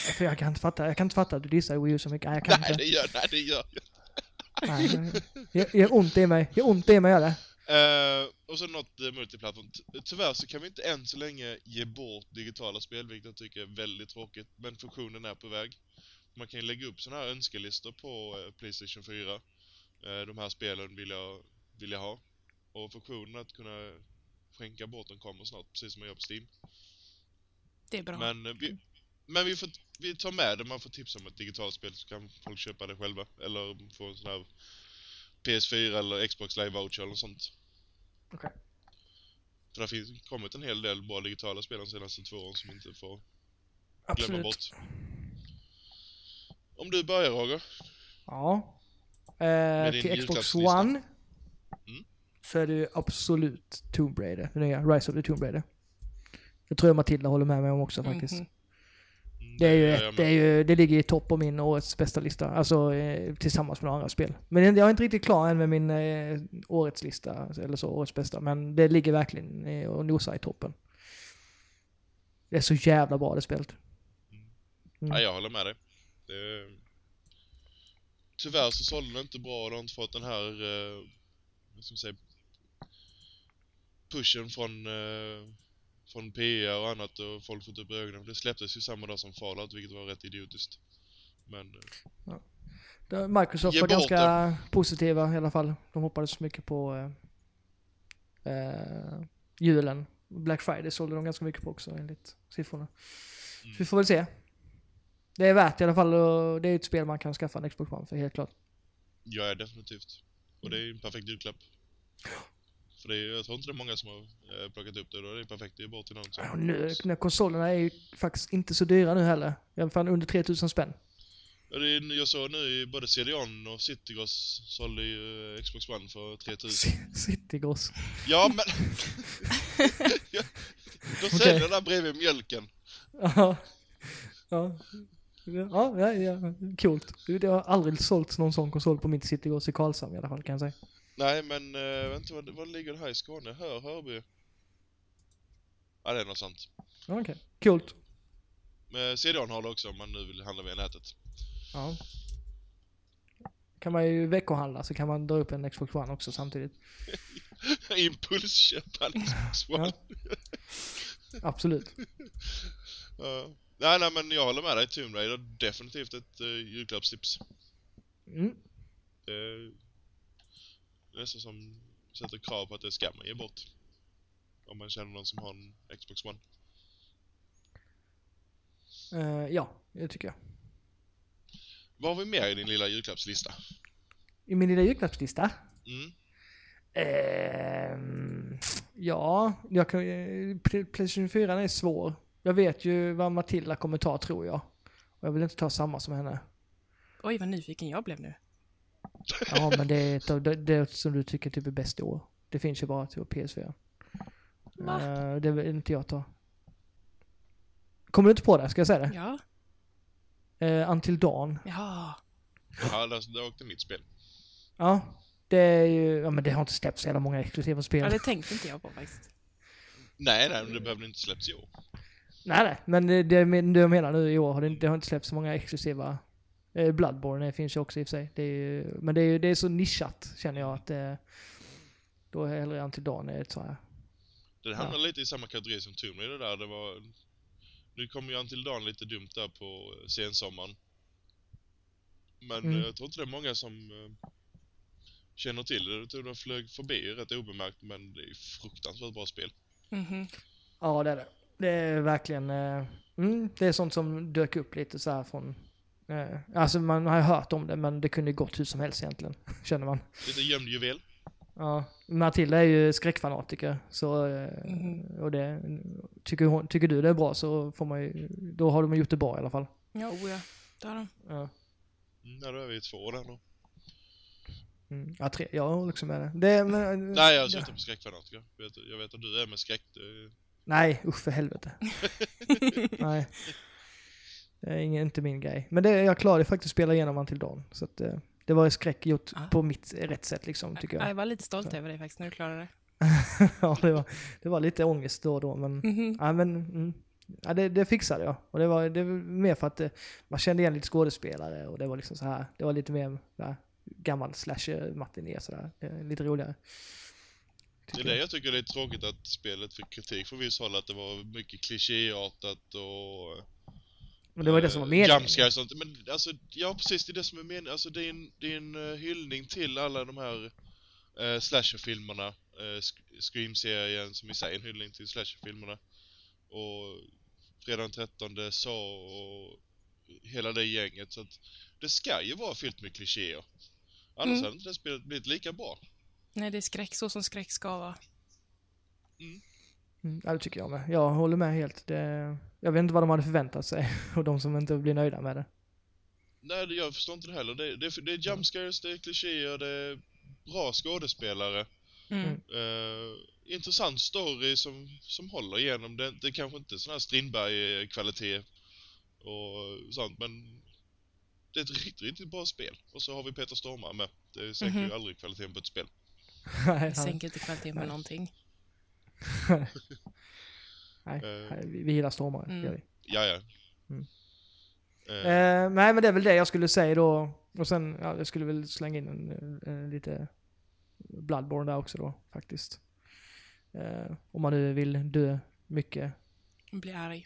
B: För jag kan inte fatta, jag kan inte fatta att du dissar Wii U så mycket. Nej, jag kan
A: Nej,
B: inte.
A: det gör, nej, det gör jag.
B: Nej. Jag, jag ont i mig. Jag ont i mig gör det.
A: Eh, och så något uh, multiplattform. Ty- Tyvärr så kan vi inte än så länge ge bort digitala spel, vilket jag tycker är väldigt tråkigt. Men funktionen är på väg. Man kan ju lägga upp sådana här önskelistor på eh, Playstation 4. Eh, de här spelen vill jag, vill jag ha. Och funktionen att kunna skänka bort dem kommer snart, precis som man gör på Steam.
C: Det är bra.
A: Men vi, Men vi, får, vi tar med det, man får tipsa om ett digitalt spel så kan folk köpa det själva. Eller få en sån här PS4 eller Xbox Live Voucher eller sånt.
B: Okej.
A: För det har finns- kommit en hel del bra digitala spel de senaste två åren som inte får glömma
B: Absolut.
A: bort. Om du börjar Roger.
B: Ja. Eh,
A: din
B: till Xbox. One.
A: Mm.
B: Så är det ju absolut Tomb Raider. Det nya Rise of the Tomb Raider. Det tror jag Matilda håller med mig om också faktiskt.
C: Mhm.
A: Mm,
B: Det, är ju ett, det, är ju, det ligger i topp på min årets bästa lista. Alltså eh, tillsammans med några andra spel. Men jag är inte riktigt klar än med min eh, årets lista, eller så, årets bästa. Men det ligger verkligen eh, och nosar i toppen. Det är så jävla bra det spelet. Mm.
A: Ja, jag håller med dig. Det... Tyvärr så sålde den inte bra och det har inte fått den här, eh, vad ska man säga, pushen från, eh, från PR och annat och folk fått upp ögonen. Det släpptes ju samma dag som Fallout, vilket var rätt idiotiskt. Men, eh,
B: Det- Microsoft var ganska positiva i alla fall. De hoppades mycket på eh, eh, julen. Black Friday sålde de ganska mycket på också enligt siffrorna. Så
A: Mm.
B: vi får väl se. Det är värt i alla fall och det är ett spel man kan skaffa en Xbox One för helt klart.
A: ja, ja, definitivt. Och det är en perfekt julklapp. För det är, jag tror inte det är många som har eh, plockat upp det, då är det perfekt att ge bort till någon som...
B: Och nu, när konsolerna är ju faktiskt inte så dyra nu heller. I alla fall under 3000 spänn.
A: Ja, det är, jag såg nu i både CDON och Citygross sålde ju eh, Xbox One för 3000.
B: Citygross.
A: Ja, men... ja, de säljer där bredvid mjölken.
B: Ja. Ja. Ja, ja, ja, coolt. Det har aldrig sålts någon sån konsol på mitt Citygross i Karlshamn i alla fall kan jag säga.
A: Nej, men vet inte vad, vad ligger det här i Skåne? Hör, Hörby? Ja, det är något sånt.
B: Okej, coolt.
A: Men CDON har det också om man nu vill handla via nätet.
B: Ja. Kan man ju veckohandla så kan man dra upp en Xbox One också samtidigt.
A: Impulsköpa en Xbox One.
B: Absolut.
A: Ja. Nej, nej, men jag håller med dig. Tomb Raider, definitivt ett uh, julklappstips.
B: Mm.
A: Är nästan som sätter krav på att det ska man ge bort. Om man känner någon som har en Xbox One.
B: Eh, ja, det tycker jag.
A: Vad har vi mer i din lilla julklappslista?
B: I min lilla julklappslista?
A: Mm.
B: Ehm, ja, jag kan, eh, Play- Playstation 4 är svår. Jag vet ju vad Matilda kommer ta tror jag. Och jag vill inte ta samma som henne.
C: Oj, vad nyfiken jag blev nu.
B: Ja, men det är ett av det, det som du tycker typ är bäst i år. Det finns ju bara till PS4.
C: Va?
B: Eh, det vill inte jag ta. Kommer du inte på det? Ska jag säga det?
C: Ja.
B: Uh, Until Dawn.
C: Ja.
A: Ja, där, där åkte mitt spel.
B: Ja, det är ju, ja men det har inte släppts så jävla många exklusiva spel.
C: ja, det tänkte inte jag på faktiskt.
A: Nej, nej, men det behöver inte släppts i år.
B: Nej, nej, men det, det, det jag menar nu i år har det, det har inte släppts så många exklusiva. Eh, Bloodborne finns ju också i och för sig. Det är ju, men det är, det är så nischat känner jag att det, då är hellre Until Dawn ett så här.
A: Det hamnar lite i samma kategori som Tomb Raider där. Det var... Nu kom ju Until Dawn lite dumt där på eh, sensommaren. Men
B: Mm.
A: eh, jag tror inte det är många som eh, känner till det. Jag tror de flög förbi rätt obemärkt, men det är fruktansvärt bra spel.
C: Mhm.
B: Ja, det är det. Det är verkligen, eh, mm, det är sånt som dök upp lite så här från, eh, alltså man har ju hört om det men det kunde ju gått hur som helst egentligen, känner man.
A: Lite gömd juvel.
B: Ja, Matilda är ju skräckfanatiker så, eh,
C: Mhm.
B: och det, tycker, hon, tycker du det är bra så får man ju, då har de gjort det bra i alla fall.
C: Ja, oh ja. Det har de.
B: Ja,
A: Mm, ja, då är vi två där nu.
B: mm, ja tre, jag håller också med det. det men,
A: Nej, jag
B: ja.
A: slutar på skräckfanatiker. Jag vet, jag vet att du är med skräck. Det,
B: Nej, usch för helvete. Nej. Det är ingen, inte min grej. Men det, jag klarade faktiskt att spela igenom Until Dawn. Så att, eh, det var skräck gjort
C: Ah.
B: på mitt rätt sätt liksom, tycker
C: Ja,
B: jag.
C: Jag var lite stolt över dig faktiskt när du klarade det.
B: ja, det var, det var lite ångest då och då, men,
C: Mhm.
B: ja, men mm, ja, det, det fixade jag. Och det var, det var mer för att eh, man kände igen lite skådespelare och det var liksom så här, det var lite mer där, gammal slasher-matiné sådär. Eh, Lite roligare.
A: det är det
B: jag.
A: tycker det är tråkigt att spelet fick kritik från viss håll. Att det var mycket klichéartat och...
B: Men det var det som var meningen.
A: och sånt. Men alltså, ja precis, det är det som är meningen. Alltså det är en, det är en eh, hyllning till alla de här uh, slasherfilmerna. Uh, Scream-serien som i sig är en hyllning till slasherfilmerna. Och fredag den 13, så och hela det gänget. Så att det ska ju vara fyllt med klichéer. Annars
C: Mm.
A: hade inte det spelet blivit lika bra.
C: Nej, det är skräck så som skräck ska vara.
B: Mm, ja, det tycker jag med. Jag håller med helt. Det, jag vet inte vad de hade förväntat sig och de som inte blir nöjda med det.
A: Nej, det- jag förstår inte det heller. Det, det, det är jumpscares, det är klichéer, det är bra skådespelare.
C: Mm.
B: Mm.
A: Eh, intressant story som, som håller igenom. Det, det är kanske inte sån här Strindberg-kvalitet och sånt, men det är ett riktigt, riktigt bra spel. Och så har vi Peter Stormare med. Det sänker ju
C: Mhm.
A: aldrig kvaliteten på ett spel.
B: Nej,
C: Det
B: han-
C: sänker inte kvaliteten med någonting.
B: nej,
A: Eh.
B: nej, vi, vi gillar stormare.
C: Mm.
B: gör vi.
A: Ja, ja.
B: Mm.
A: Eh,
B: nej, men det är väl det jag skulle säga då. Och sen, ja, jag skulle väl slänga in en, en, lite Bloodborne där också då, faktiskt. Eh, om man nu vill dö mycket
C: Blir arg.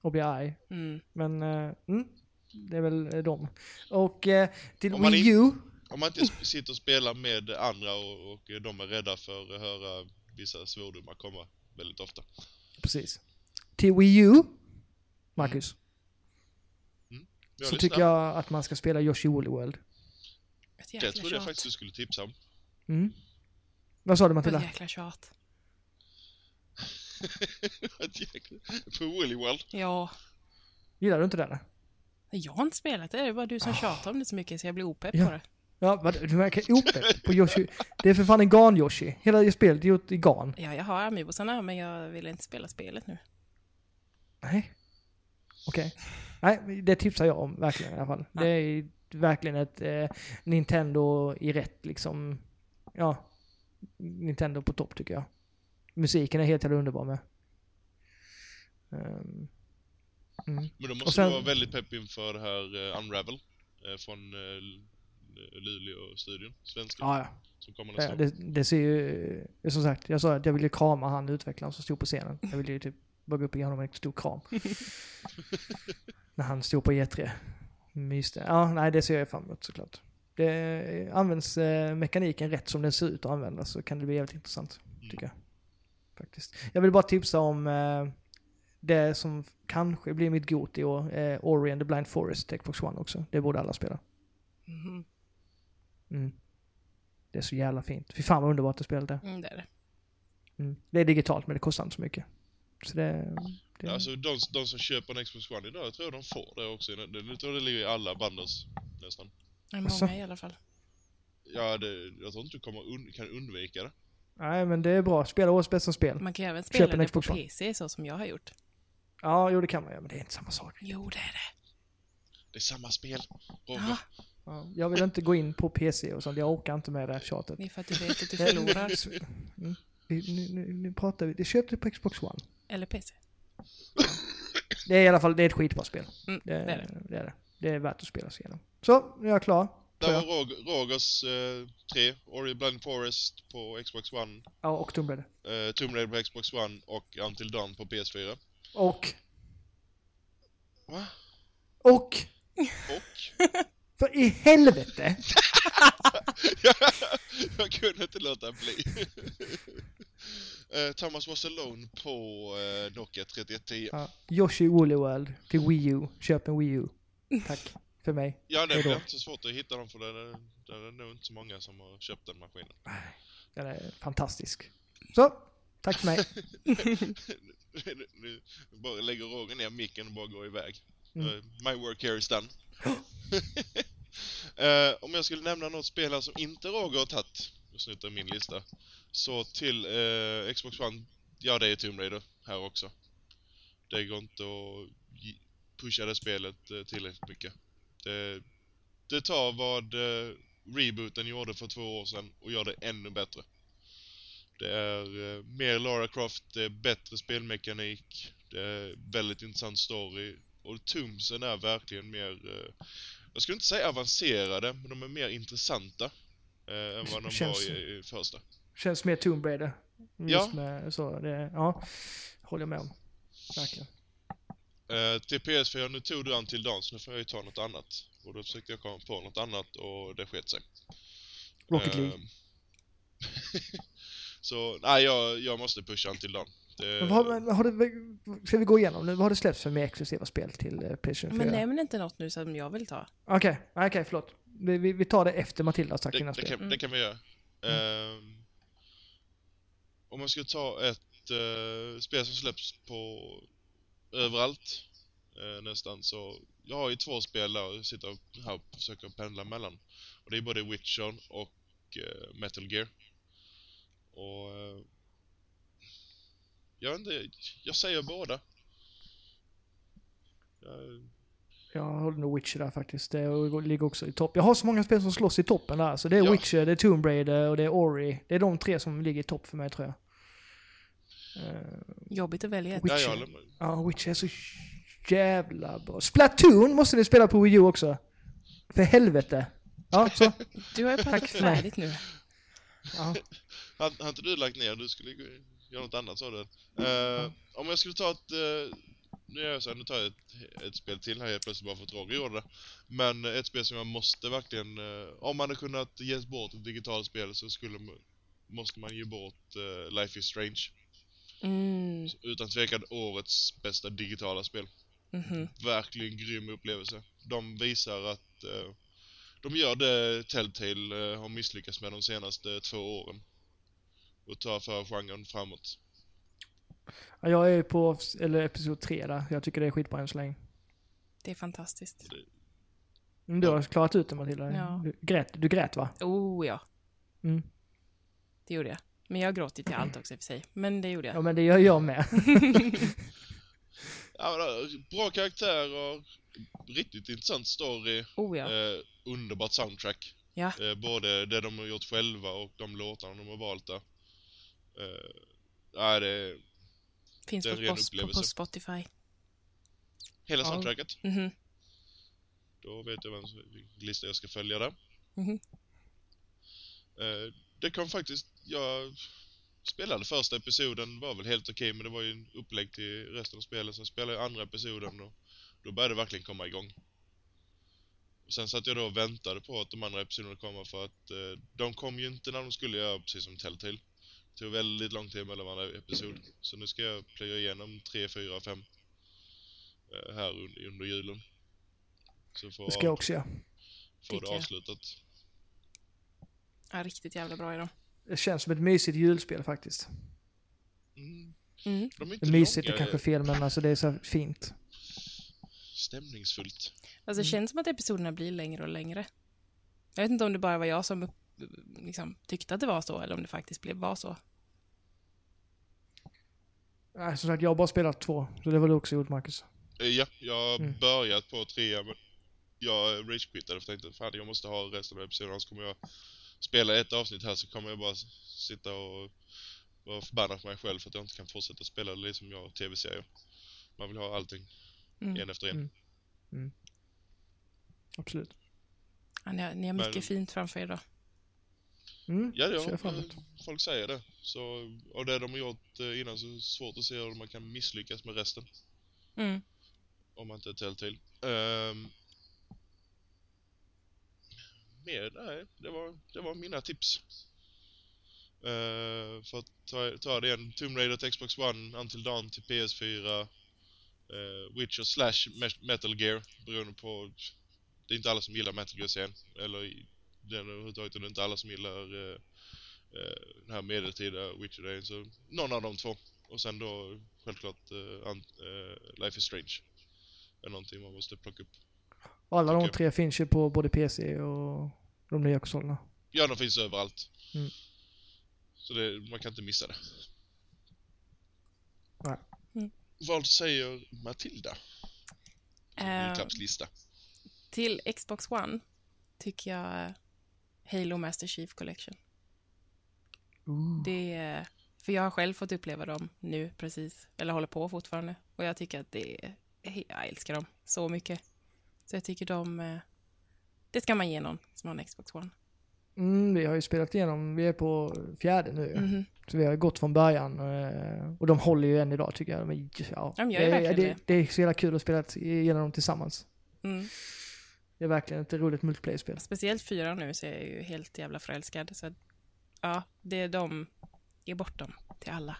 B: och bli arg.
C: Mm.
B: Men, eh, mm, det är väl dem. Och eh, till
A: Om man
B: Wii U,
A: Om man inte sitter och spelar med andra och, och de är rädda för att höra vissa svordomar komma väldigt ofta.
B: precis. Till Wii U, Marcus,
A: Jag
B: så
A: lyssnar.
B: tycker jag att man ska spela Yoshi Woolly World.
C: Ett
A: Det trodde jag faktiskt du skulle tipsa om.
B: Mm. Vad sa du
C: Ett
B: Matilda?
C: jäkla tjat.
A: Ett jäkla- På Woolly World.
C: Ja.
B: Gillar du inte det? eller?
C: Jag har inte spelat det. Det är bara du som tjatar om det så mycket så jag blir opepp
B: Ja.
C: på det.
B: Ja, vad, du verkar opepp på Yoshi. Det är för fan en GAN-Yoshi. Hela spelet är gjort i GAN.
C: Ja, jag har Amiibosarna men jag vill inte spela spelet nu.
B: Nej. Okej. Nej, det tipsar jag om verkligen i alla fall. Det är verkligen ett eh, Nintendo i rätt liksom. Ja. Nintendo på topp tycker jag. Musiken är helt jävla underbar med. Ehm, mm.
A: Men då måste
B: sen-
A: du vara väldigt pepp inför här eh, Unravel. eh, från L- Luleå-studion, svenska,
B: Ja, ja.
A: som kommer nästa
B: Ja, det, det ser ju, eh, som sagt, jag sa att jag ville krama han utvecklaren som stod på scenen. Jag ville ju typ bara gå upp och ge honom en stor kram. När han stod på E3. Myste. Ja, nej det ser jag fram emot såklart. Det, används eh, mekaniken rätt som den ser ut att användas så kan det bli jävligt intressant, tycker jag. Faktiskt. Jag vill bara tipsa om eh, det som kanske blir mitt got i år, eh, Ori and the Blind Forest, till Xbox One också. Det borde alla spela.
C: Mhm.
B: Mm. Det är så jävla fint. Fy fan vad underbart det spelet är.
C: Mm, det är det.
B: Mm. Det är digitalt men det kostar inte så mycket. Så det... det
A: Alltså de, de som köper en Xbox One idag, jag tror de får det också. Jag tror det ligger i alla bundles nästan.
B: Asså?
C: många i alla fall.
A: Ja, det, jag tror inte du kommer un, kan undvika det.
B: Nej men det är bra. Spela årets bästa spel.
C: Man kan även
B: Köp
C: spela
B: en
C: det på
B: Xbox One.
C: PC så som jag har gjort.
B: Ja, jo det kan man göra men det är inte samma sak.
C: Jo, det är det.
A: Det är samma spel. Roger.
C: Ja,
B: Ja, jag vill inte gå in på PC och sånt. Jag orkar inte med det här tjatet.
C: det är för att du vet att du förlorar.
B: Mm. Nu, nu, nu pratar vi. Det köpte du på Xbox One.
C: Eller PC.
B: Det är i alla fall det är ett skitbra spel.
C: Mm,
B: Det,
C: det är det.
B: det är det. Det är värt att spela sig igenom. Så, nu är jag klar.
A: Där var Rog, Rogers eh, tre, Ori Blind Forest på Xbox One,
B: Ja, och Tomb Raider.
A: eh, Tomb Raider på Xbox One och Until Dawn på PS4.
B: Och...
A: Va?
B: Och...
A: Och?
B: För i helvete!
A: jag kunde inte låta bli. Eh, Thomas Was Alone på eh, Nokia 3110.
B: Ja, Yoshi Woolly World till Wii U. Köp en Wii U. Tack. För mig.
A: Ja, det blir inte så svårt att hitta dem för det är, det är nog inte så många som har köpt den maskinen.
B: Den är fantastisk. Så, tack för mig.
A: nu, nu bara lägger Roger ner micken och bara går iväg.
B: Mm.
A: Eh, my work here is done. Eh, om jag skulle nämna något spel här som inte Roger har tagit, och snuttar i min lista, så till eh, Xbox One, ja det är Tomb Raider här också. Det går inte att pusha det spelet eh, tillräckligt mycket. Det, det tar vad eh, rebooten gjorde för två år sedan och gör det ännu bättre. Det är eh, mer Lara Croft, det är bättre spelmekanik, det är väldigt intressant story och Tumsen är verkligen mer, eh, jag skulle inte säga avancerade, men de är mer intressanta eh, än vad de
B: Känns-
A: var i, i första.
B: Känns mer Tomb Raider. Just
A: Ja.
B: med så, det, ja. Håller jag med om. Verkligen.
A: Eh, till PS4, nu tog du an till dans, så nu får jag ju ta något annat. Och då försökte jag komma på något annat och det sket sig.
B: Rocket League.
A: Ehm, så, nej jag, jag måste pusha Until Dawn Det,
B: vad, men har det, ska vi gå igenom nu? Vad har det släppts för mer exklusiva spel till eh, Playstation 4?
C: Men nämn inte något nu som jag vill ta.
B: Okej, okej förlåt. Vi, vi, vi tar det efter Matilda har sagt
A: det,
B: sina
A: det,
B: spel.
A: kan,
C: Mm.
A: det kan vi göra. Ehm, om man ska ta ett eh, spel som släpps på överallt eh, nästan så jag har ju två spel där jag sitter här och försöker pendla mellan. Och det är både Witcher och eh, Metal Gear. Och eh, jag inte, jag säger båda. Jag,
B: Jag håller nog Witcher där faktiskt. Det ligger också i topp. Jag har så många spel som slåss i toppen där. Så det är
A: Ja.
B: Witcher, det är Tomb Raider och det är Ori. Det är de tre som ligger i topp för mig tror jag. Eh,
C: Jobbigt att välja ett.
B: Witcher.
A: ja.
B: Ja, Witcher är så jävla bra. Splatoon måste ni spela på Wii U också. För helvete. Ja, så.
C: Du har ju pratat färdigt nu.
B: Ja.
A: Har inte du lagt ner? Du skulle göra något annat sa du. Eh, om jag skulle ta ett... eh, nu gör jag så här, nu tar jag ett, ett spel till här helt plötsligt bara för att Roger gjorde det. Men ett spel som jag måste verkligen... eh, om man hade kunnat ge bort ett digitalt spel så skulle måste man ge bort Life is Strange.
C: Mm.
A: Utan tvekan årets bästa digitala spel.
C: mhm.
A: Verkligen grym upplevelse. De visar att de gör det Telltale har misslyckats med de senaste två åren. Och tar för genren framåt.
B: Ja, Jag är på eller episod 3 där. Jag tycker det är skitbra än så länge.
C: Det är fantastiskt.
B: Mm, Du har klarat ut det Matilda.
C: Ja.
B: Du, grät, du grät va?
C: Oh ja,
B: Mm.
C: det gjorde jag. Men jag gråter till allt också i och för sig. Men det gjorde jag.
B: Ja men det gör jag med.
A: Ja, men, eh, bra karaktär och riktigt intressant story.
C: Oh ja.
A: Eh, underbart soundtrack.
C: Ja.
A: Eh, både det de har gjort själva och de låtarna de har valt där. Eh, ja, det är
C: Finns
A: det är
C: på, på, på Spotify.
A: hela
B: Ja.
A: soundtracket.
C: Mhm.
A: Då vet jag vilken lista jag ska följa där.
C: Mhm.
A: Eh, det kom faktiskt, jag spelade första episoden, var väl helt okej men det var ju en upplägg till resten av spelet. Sen spelade jag andra episoden och då började det verkligen komma igång. Och sen satt jag då och väntade på att de andra episoderna kommer för att eh, de kom ju inte när de skulle göra, precis som Telltale. Det tog väldigt lång tid mellan varje episod. Så nu ska jag plöja igenom 3, 4, 5 eh, här under, under julen. Så får
B: Det ska jag också göra.
A: få det avslutat.
C: Ja, riktigt jävla bra är de.
B: Det känns som ett mysigt julspel faktiskt.
A: Mm.
C: Mm.
A: De är inte
B: Mysigt är
A: långa,
B: kanske fel men alltså det är så fint.
A: stämningsfullt.
C: Alltså det
B: Mm.
C: känns som att episoderna blir längre och längre. Jag vet inte om det bara var jag som upp, liksom, tyckte att det var så eller om det faktiskt blev, var så.
B: Nej, som sagt jag har bara spelat två. Så det var du också gjort Marcus.
A: Eh, Ja, jag har
B: Mm.
A: börjat på trea men jag ragequittade för jag tänkte fan jag måste ha resten av episoden annars kommer jag spela ett avsnitt här så kommer jag bara sitta och vara förbannad på mig själv för att jag inte kan fortsätta spela det liksom jag tv-serier. Man vill ha allting
C: Mm.
A: en efter en.
B: Mm. Absolut.
C: Ja, ni, har, ni har mycket
A: Men-
C: fint framför er då.
B: Mm.
A: Ja, ja eh, folk säger det. Så av det de har gjort eh, innan så är det svårt att se hur man kan misslyckas med resten.
C: Mm.
A: Om man inte är Telltale. Um, mer, nej, det var, det var mina tips. Eh, för att ta, ta det igen, Tomb Raider till Xbox One, Until Dawn till PS4, uh, Witcher slash Me- Metal Gear, beroende på... Det är inte alla som gillar Metal Gear-serien, eller den överhuvudtaget är det inte alla som gillar uh, den här medeltida Witcher-serien, så någon av de två. Och sen då självklart uh, un, eh, Life is Strange. är någonting man måste plocka upp.
B: Och alla de tre finns ju på både PC och de nya konsolerna.
A: Ja, de finns överallt.
B: Mm.
A: Så det, man kan inte missa det.
B: Nej.
C: Mm.
A: Vad säger Matilda?
C: Eh,
A: Julklappslista.
C: till Xbox One tycker jag eh, Halo Master Chief Collection. Det är, för jag har själv fått uppleva dem nu precis, eller håller på fortfarande. Och jag tycker att det är, jag älskar dem så mycket. Så jag tycker de, eh, det ska man ge någon som har en Xbox One.
B: Mm, vi har ju spelat igenom, vi är på fjärde nu.
C: Mhm.
B: Så vi har gått från början eh, och de håller ju än idag tycker jag. De är, ja,
C: de gör ju
B: det, det,
C: det.
B: det är så jävla kul att spela igenom dem tillsammans.
C: Mm.
B: Det är verkligen ett roligt multiplayer-spel.
C: Speciellt fyra nu så är jag ju helt jävla förälskad. Så ja, det är de, ge bort dem till alla.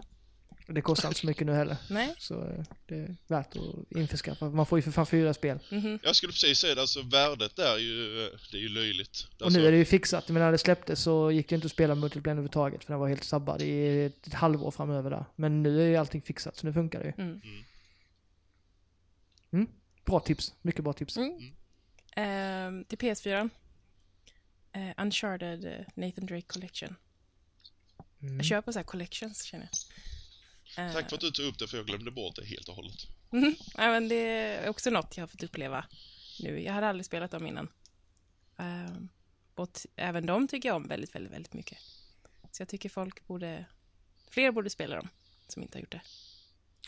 B: Det kostar inte så mycket nu heller.
C: Nej.
B: Så eh, det är värt att införskaffa. Man får ju för fan fyra spel.
C: Mhm.
A: Jag skulle precis säga det, alltså värdet där är ju, eh, det är ju löjligt.
B: Och
A: Alltså,
B: nu är det ju fixat. Men när det släpptes så gick det inte att spela multiplayer överhuvudtaget. För den var helt sabbad i ett, ett halvår framöver där. Men nu är ju allting fixat så nu funkar det ju.
C: Mm.
B: Mm. Bra tips. Mycket bra tips.
C: Mm. Ehm, till PS4. Uh, Uncharted eh, Nathan Drake Collection.
B: Mm.
C: Jag köper så här collections känner jag. Eh,
A: Tack för att du tog upp det, för jag glömde bort det helt och hållet.
C: Mhm. Ja, men det är också något jag har fått uppleva nu. Jag hade aldrig spelat dem innan. Ehm, och även de tycker jag om väldigt, väldigt, väldigt mycket. Så jag tycker folk borde... Fler borde spela dem som inte har gjort det.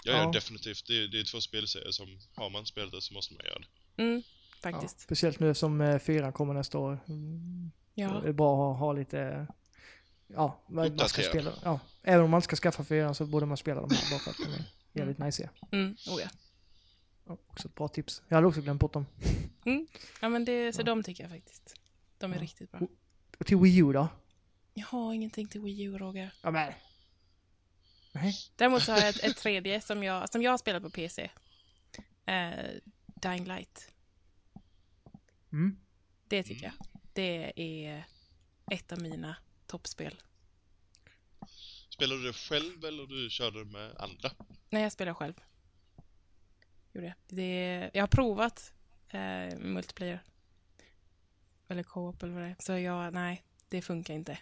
A: Ja, ja.
B: Ja.
A: definitivt. Det är, det är två spelserier som, har man spelat det så måste man göra det.
C: Mm,
B: Ja,
C: faktiskt.
B: speciellt nu som eh, fyran kommer nästa år. Mm.
C: Ja.
B: Det är bra att ha, lite... Ja, man ska spela. Ja, även om man ska skaffa fyran så borde man spela de här bara för att de är jävligt nice.
C: Mm, oh ja.
B: Ja, också ett bra tips. Jag hade också glömt bort dem.
C: ja, men det, så
B: Ja.
C: de tycker jag faktiskt. De är
B: Ja.
C: riktigt bra.
B: Och till Wii U då?
C: Jag har ingenting till Wii U, Roger.
B: Ja, men. Nej.
C: Däremot så har jag ett, ett tredje som jag, som jag har spelat på PC. Eh, Dying Light.
B: Mm.
C: Det tycker jag. Det är ett av mina toppspel.
A: Spelar du det själv eller du körde med andra?
C: Nej, jag spelar själv. Gjorde jag. Det, jag har provat eh, multiplayer. Eller co-op eller vad det är. Så jag, nej, det funkar inte.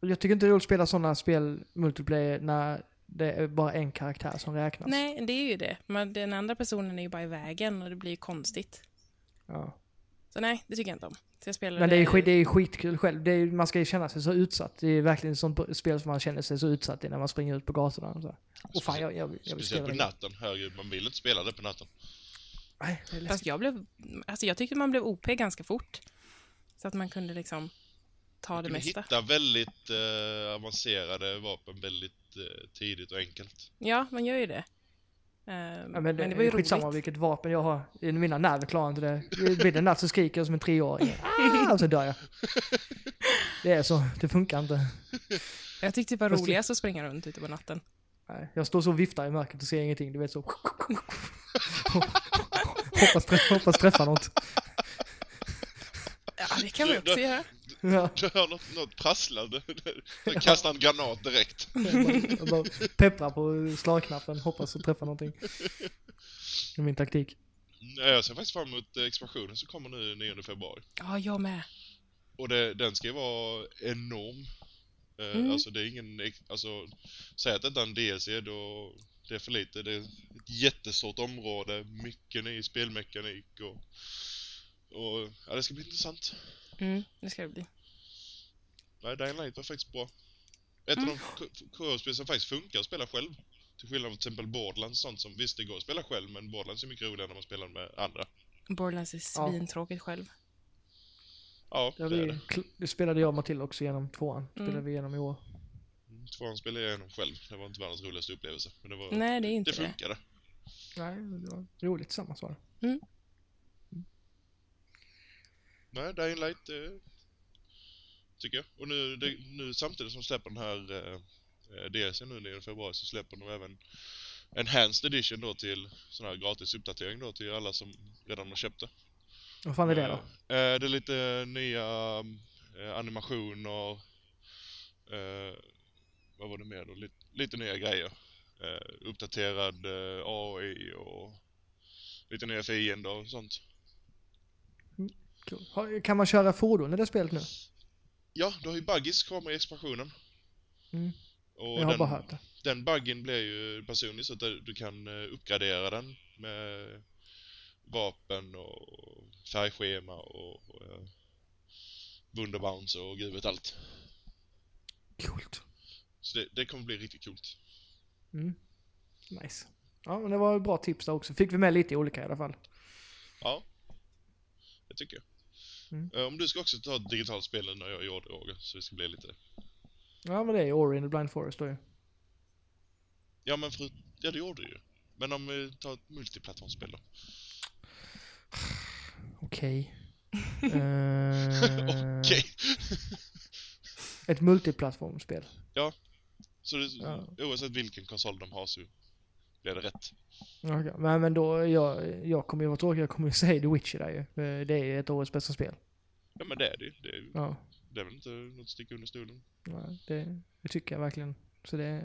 B: Jag tycker inte det är roligt att spela sådana spel, multiplayer, när det är bara en karaktär som räknas.
C: Nej, det är ju det. Men den andra personen är ju bara i vägen och det blir ju konstigt.
B: Ja.
C: Så nej, det tycker jag inte om. Så jag spelar
B: Men det är, skit, det är skitkul själv. Det är, man ska ju känna sig så utsatt. Det är verkligen ett sånt spel som man känner sig så utsatt i när man springer ut på gatorna. Och så. Och fan, jag, jag, jag
A: Speciellt på natten. Herregud, man vill inte spela det på natten.
B: Nej, det är.
C: Fast jag blev, alltså jag tyckte man blev OP ganska fort. Så att man kunde liksom ta det
A: Du
C: mesta.
A: hittar väldigt eh, avancerade vapen väldigt eh, tidigt och enkelt.
C: Ja, man gör ju det. Eh,
B: Ja,
C: men,
B: men det,
C: var ju
B: skitsamma
C: roligt.
B: vilket vapen jag har. I Mina nerver klarar inte det. Blir det natt så skriker jag som en treåring. Ah, och så dör jag. Det är så. Det funkar inte.
C: Jag tyckte det var
B: Fast
C: roligast att springa runt ute på natten.
B: Nej, jag står så och viftar i mörkret och ser ingenting. Du vet så. hoppas, trä- hoppas träffa något.
C: Ja, det kan
A: Du-
C: också göra.
B: Ja,
A: Du hör något, något prasslande. Kastar en granat direkt.
B: jag bara, jag bara pepprar på slagknappen. Hoppas att träffa någonting. Det är min taktik.
A: Nej, Jag ser faktiskt fram emot eh, expansionen som kommer nu 9 februari.
C: Ja, jag med.
A: Och det, den ska ju vara enorm. Eh,
C: Mm.
A: Alltså det är ingen, alltså säg att detta är en DLC då det är för lite. Det är ett jättestort område, mycket ny spelmekanik och, och ja det ska bli intressant.
C: Mm, det ska det bli.
A: Nej, Dying Light var faktiskt bra. Ett
C: Mm.
A: av de KO-spel som faktiskt funkar att spela själv. Till skillnad från till exempel Borderlands sånt som visst det går att spela själv men Borderlands är mycket roligare när man spelar med andra.
C: Borderlands är
B: Ja.
C: svintråkigt själv.
A: Ja,
B: Det,
A: det är
B: vi,
A: det.
B: det spelade jag och Matilda också genom tvåan. Spelade
C: Mm.
B: vi igenom i år.
A: Mm, Tvåan spelade jag igenom själv. Det var inte världens roligaste upplevelse. Men det var...
C: Nej, det är inte
A: det
C: det.
A: funkade.
B: Nej, det var roligt tillsammans var det.
A: Nej, Dying Light eh, tycker jag. Och nu, det, nu samtidigt som släpper den här eh, eh, DLC nu 9 februari så släpper de även Enhanced Edition då till sån här gratis uppdatering då till alla som redan har köpt det.
B: Vad fan är det då?
A: Eh, det är lite nya eh, animationer. Eh, vad var det mer då? Lite, lite nya grejer. Eh, uppdaterad eh, AI och lite nya fiender och sånt.
B: Cool. Kan man köra fordon i det spelet nu?
A: Ja, du har ju buggies kommer i expansionen.
B: Mm.
A: Och
B: Jag har
A: den,
B: bara hört det.
A: den buggen blir ju personlig så att du kan eh, uppgradera den med vapen och färgschema och, och eh, Wunderbounce och gud vet allt.
B: Coolt.
A: Så det, det kommer bli riktigt coolt.
B: Mm. Nice. Ja, men det var ett bra tips där också. Fick vi med lite olika i alla fall.
A: Ja, det tycker jag.
B: Mm.
A: Eh, Om du ska också ta ett digitalt spel när jag gjorde Roger, så det ska bli lite...
B: Ja, men det är Ori and the Blind Forest då ju.
A: Ja men för... Ja det gjorde du ju. Men om vi tar ett multiplattformsspel då?
B: Okej. Eh,
A: Okej.
B: Ett multiplattformsspel.
A: Så det,
B: Ja.
A: oavsett vilken konsol de har så blir det rätt.
B: Okej, Men, men då, jag, jag kommer ju vara tråkig, jag kommer ju säga The Witcher där ju. Eh, Det är ju ett årets bästa spel.
A: Ja men det är det ju. Det är, ju-
B: Ja,
A: det är väl inte något att sticka under stolen.
B: nej, det, det tycker jag verkligen. Så det...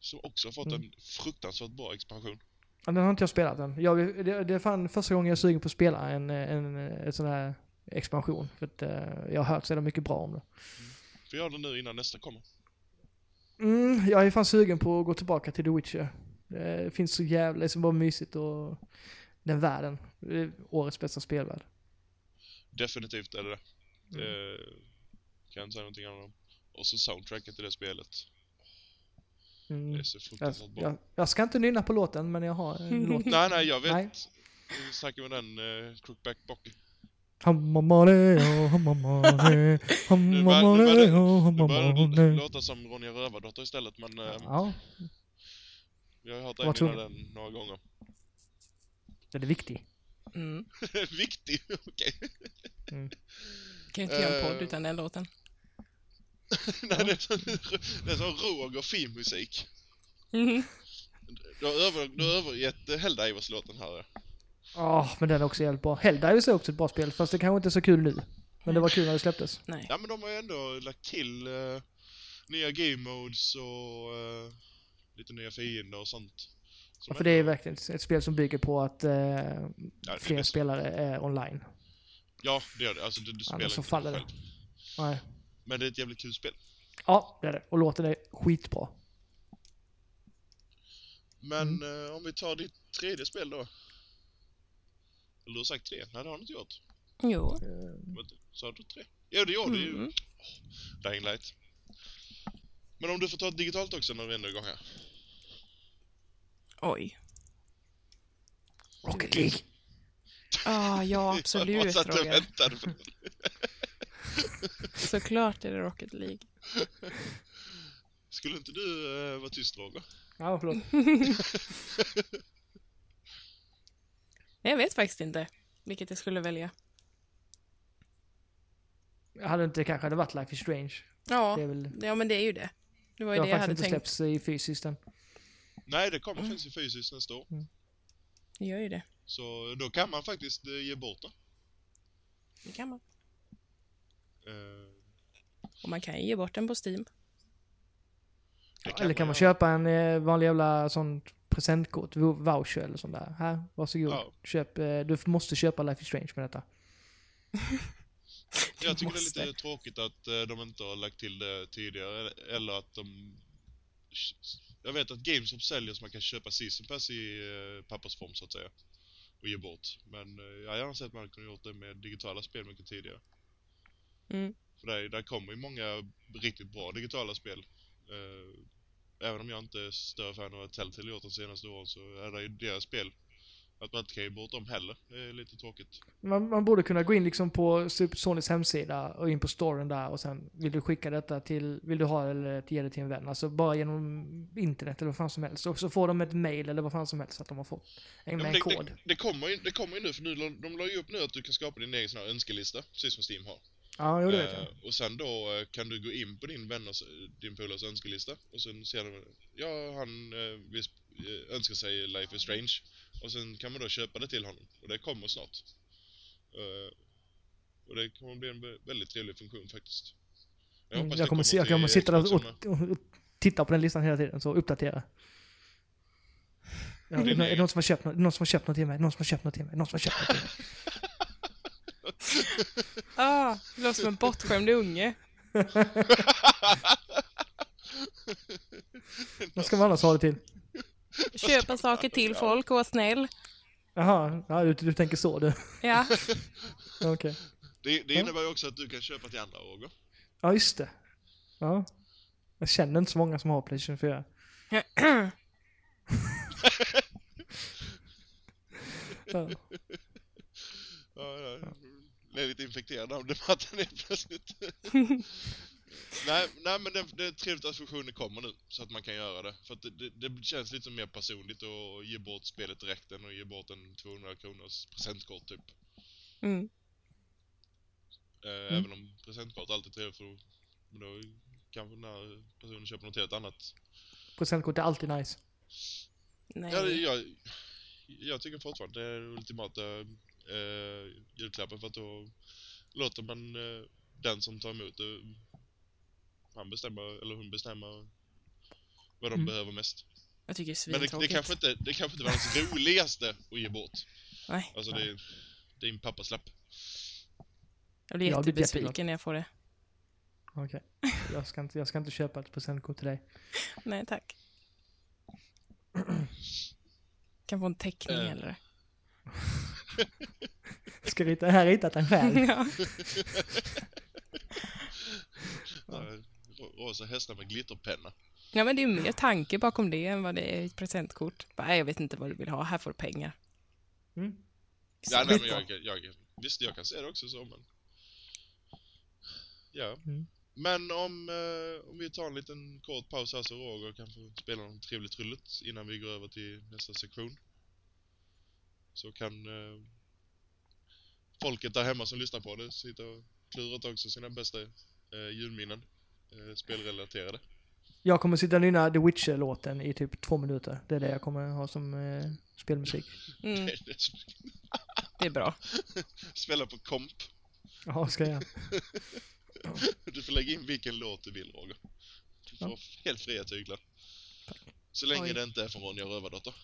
A: Som också har fått
B: Mm.
A: en fruktansvärt bra expansion.
B: Ja, den har inte jag spelat än. Jag, det, det är fan första gången jag är sugen på att spela en, en, en sån här expansion. För att eh, jag har hört så mycket bra om det.
A: För jag har det nu innan nästa kommer.
B: Mm, jag är fan sugen på att gå tillbaka till The Witcher. Det finns så jävla, det så bara mysigt och den världen. Det är årets bästa spelvärld.
A: Definitivt är det det.
B: Mm.
A: Det kan jag inte säga någonting annat om. Och så soundtracket i det spelet. Det
B: Mm.
A: är så
B: Jag,
A: fruktansvärt bra.
B: jag, jag ska inte nynna på låten, men jag har en låt.
A: Nej, nej, jag vet.
B: Nej.
A: Vi snackade med den uh, Crookback Bocky. Nu börjar det låta som Ronja Rövardotter istället, men uh,
B: Ja,
A: jag har hört
B: Var
A: den några gånger.
B: den är viktig.
C: Mm.
A: Viktig, okej.
C: Kan ju inte göra en
A: Eh.
C: podd utan den låten.
A: Nej, det är som, det är som Roger filmmusik.
C: Mhm.
A: Du har, över, du har övergett eh, Helldivers-låten här.
B: Ja, men den är också jävligt bra. Helldivers är också ett bra spel, fast det kanske inte är så kul nu. Men det var kul när det släpptes.
C: Nej.
A: Ja, men de har ju ändå lagt till eh, nya game modes och eh, lite nya fiender och sånt. Som
B: För det är verkligen ett spel som bygger på att eh,
A: ja, det
B: fler
A: bäst.
B: spelare är online.
A: Ja, det gör det. Alltså, du, du spelar
B: Annars så faller det.
A: själv.
B: Nej.
A: Men det är ett jävligt kul spel.
B: Ja, det är det. Och låten är skitbra.
A: Men
B: Mm.
A: eh, om vi tar ditt tredje spel då. Eller du har sagt tre? Nej, det har du inte gjort.
C: Jo.
B: Eh,
A: Vänta, Sa du tre? Ja, det gjorde du ju.
C: Mm.
A: Dying Light. Men om du får ta ett digitalt också när vi ändå är igång här.
C: Oj.
B: Rocket League.
C: Ah, ja,
A: Jag
C: absolut
A: och
C: Roger.
A: väntade på
C: Såklart är det Rocket League.
A: Skulle inte du eh, vara tyst Roger?
B: Ja, förlåt.
C: Jag vet faktiskt inte vilket jag skulle välja.
B: Jag hade inte kanske hade varit Life is Strange.
C: Ja,
B: Det är väl...
C: ja men det är ju det. Det var
B: Det
C: ju
B: har
C: det jag hade
B: faktiskt inte
C: tänkt.
B: släppts i fysiskt än.
A: Nej, det kommer finnas i fysiskt nästa år.
C: Det gör ju det.
A: Så då kan man faktiskt eh, ge bort det.
C: Det kan man.
A: Eh,
C: Och man kan ju ge bort den på Steam.
A: det
B: Eller kan man köpa en eh, vanlig jävla sån presentkort, vou- voucher eller sånt där. Här, varsågod.
A: Ja.
B: Köp, eh, du måste köpa Life is Strange med detta.
A: Jag tycker
C: måste.
A: det är lite tråkigt att eh, de inte har lagt till det tidigare, eller att de... Jag vet att GameStop säljer så man kan köpa Season Pass i eh, pappersform så att säga. Och ge bort. Men eh, jag har gärna sett att man kunde gjort det med digitala spel mycket tidigare.
C: Mm.
A: För där, där kommer ju många riktigt bra digitala spel. Eh, även om jag inte är större fan av Telltale gjort de senaste åren så är det ju deras spel. Att man inte kan ge bort dem heller, det är lite tråkigt.
B: Man, man borde kunna gå in liksom på Sonys hemsida och in på storyn där och sen vill du skicka detta till, vill du ha det eller ge det till en vän. Alltså bara genom internet eller vad fan som helst. Och så får de ett mail eller vad fan som helst att de har fått en,
A: Ja,
B: med
A: men
B: en
A: det,
B: kod.
A: det, det, kommer ju, det kommer ju nu, för nu, de la ju upp nu att du kan skapa din egen sån här önskelista, precis som Steam har.
B: Ja, jo det vet jag.
A: Eh, och sen då eh, kan du gå in på din vänners, din polares önskelista och sen ser du, ja han eh, vill eh, önskar sig Life is Strange. Och sen kan man då köpa det till honom. Och det kommer snart. Eh, och det kommer bli en vä- väldigt trevlig funktion faktiskt. Jag,
B: Mm,
A: hoppas
B: Jag kommer, se, jag kommer sitta där
A: Xbox
B: och, och, och titta på den listan hela tiden, så uppdatera. Ja, är, är det någon som har köpt något, någon som har köpt något till mig? Någon som har köpt något till mig? Någon som har köpt något till mig?
C: Ah, det låter som en bortskämd unge.
B: Vad ska man annars ha det till?
C: Köpa saker till folk och vara snäll.
B: Jaha, ja, du, du tänker så du.
C: Ja.
B: Okej.
A: Det, det
B: Ja.
A: innebär ju också att du kan köpa till andra Roger.
B: Ja, just det. Ja. Jag känner inte så många som har Playstation 4. Ja.
A: Ja, ja. Blev lite infekterad av debatten helt plötsligt. Nej, nej, men det, det är trevligt att funktionen kommer nu, så att man kan göra det. För att det, det, det känns lite mer personligt att ge bort spelet direkt än att ge bort en 200 kronors presentkort typ.
C: Mm.
A: Eh, Även om presentkort alltid är trevligt för då, men då kanske när personen köper något helt annat.
B: Presentkort är alltid nice.
C: Nej.
A: Ja, det, jag, jag tycker fortfarande det är den ultimata eh, julklappen för att då låter man eh, den som tar emot det, han bestämmer, eller hon bestämmer vad de
B: Mm.
A: behöver mest.
C: Jag tycker det är
A: Men det, det, kanske inte, det kanske inte var hans roligaste att ge bort.
C: Nej,
A: Alltså det, det är en pappaslapp.
C: jag blir jättebesviken när jag får det.
B: Okej. Jag, ska inte, jag ska inte köpa ett presentkort till dig.
C: Nej, tack. Kan få en teckning
A: Eh.
C: eller?
B: Ska rita, här ritat en själv.
C: Ja.
A: Rosa hästar med glitterpenna.
C: ja, men det är ju mer tanke bakom det än vad det är ett presentkort. Bara, "Nej, jag vet inte vad du vill ha, här får du pengar.
B: Mm.
A: Ja, nej, men jag, jag, visst, jag kan se det också så, men... Ja.
B: Mm.
A: Men om, eh, om vi tar en liten kort paus här så Roger kan få spela något trevligt trulligt innan vi går över till nästa sektion. Så kan eh, folket där hemma som lyssnar på det sitta och klura också sina bästa eh, julminnen. Eh, spelrelaterade.
B: Jag kommer sitta och nynna The Witcher-låten i typ två minuter. Det är det jag kommer ha som eh, spelmusik.
C: Mm, det är bra.
A: Spela på komp.
B: Jaha, ska jag?
A: Du får lägga in vilken låt du vill Roger. Du får
B: Ja.
A: helt fria tyglar. Så länge
C: Oj.
A: det inte är från Ronja Rövardotter.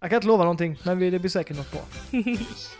B: Jag kan inte lova någonting, men vi- det blir säkert något bra.
A: Yes.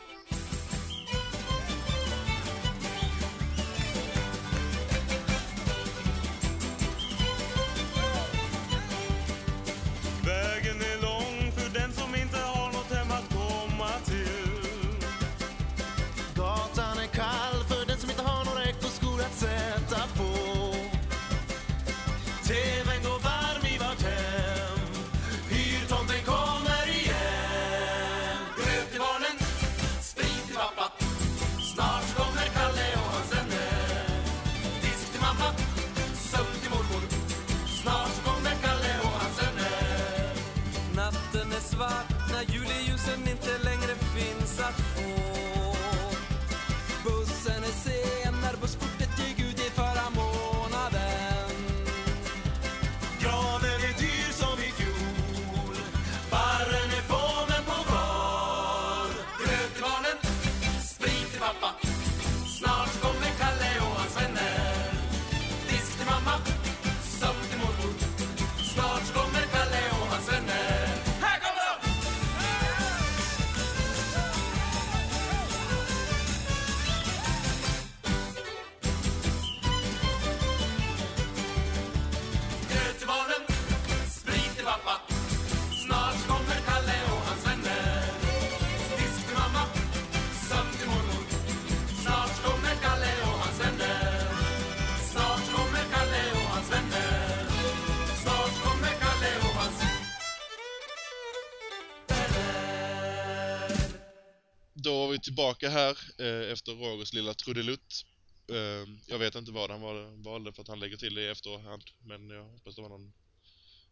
A: Tillbaka här eh, efter Rogers lilla trudelutt. Eh, jag vet inte vad han var, valde för att han lägger till det i efterhand. Men jag hoppas det var någon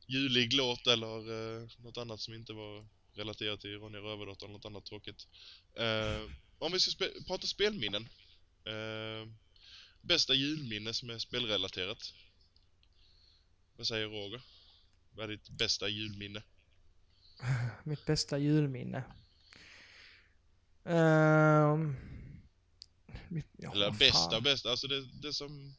A: julig låt eller eh, något annat som inte var relaterat till Ronja Rövardotter eller något annat tråkigt. Eh, om vi ska spe- prata spelminnen. Eh, bästa julminne som är spelrelaterat. Vad säger Roger? Vad är ditt bästa julminne?
B: Mitt bästa julminne. Ehm, mitt, ja,
A: Eller bästa
B: fan.
A: bästa, alltså det, det som...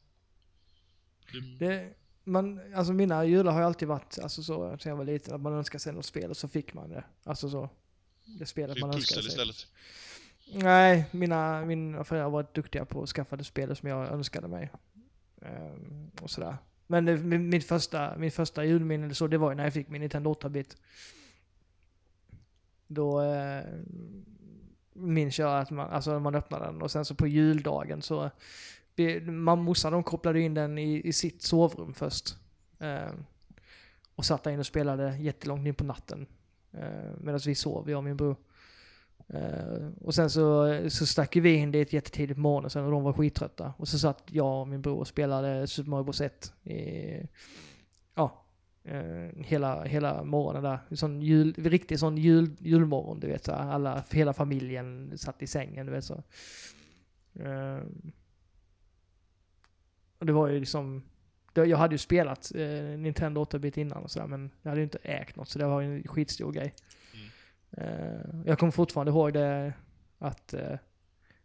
A: Du,
B: Det, man, alltså mina jular har ju alltid varit, alltså så, sen jag var liten, att man önskade sig något spel och så fick man det. Alltså så. Det spelet
A: fick
B: man önskade sig.
A: istället.
B: Nej, mina, mina föräldrar varit duktiga på att skaffa det spel som jag önskade mig. Ehm, och sådär. Men det, min, min, första, min första julminne eller så, det var ju när jag fick min Nintendo 8-bit. Då eh, minns jag att man, alltså man öppnade den och sen så på juldagen så, mamma och morsan de kopplade in den i, i sitt sovrum först. Eh, och satt där inne och spelade jättelångt in på natten. Eh, Medan vi sov, jag och min bror. Eh, och sen så, så stack vi in dit jättetidigt på morgonen sen och de var skittrötta. Och så satt jag och min bror och spelade Super Mario Bros 1 i, eh, hela, hela morgonen där. Sån jul, riktig sån jul, julmorgon, du vet. Så alla, hela familjen satt i sängen, du vet så. Eh, och det var ju liksom, det, jag hade ju spelat eh, Nintendo 8-bit innan och sådär, men jag hade ju inte ägt något, så det var ju en skitstor grej.
A: Mm.
B: Eh, jag kommer fortfarande ihåg det, att eh,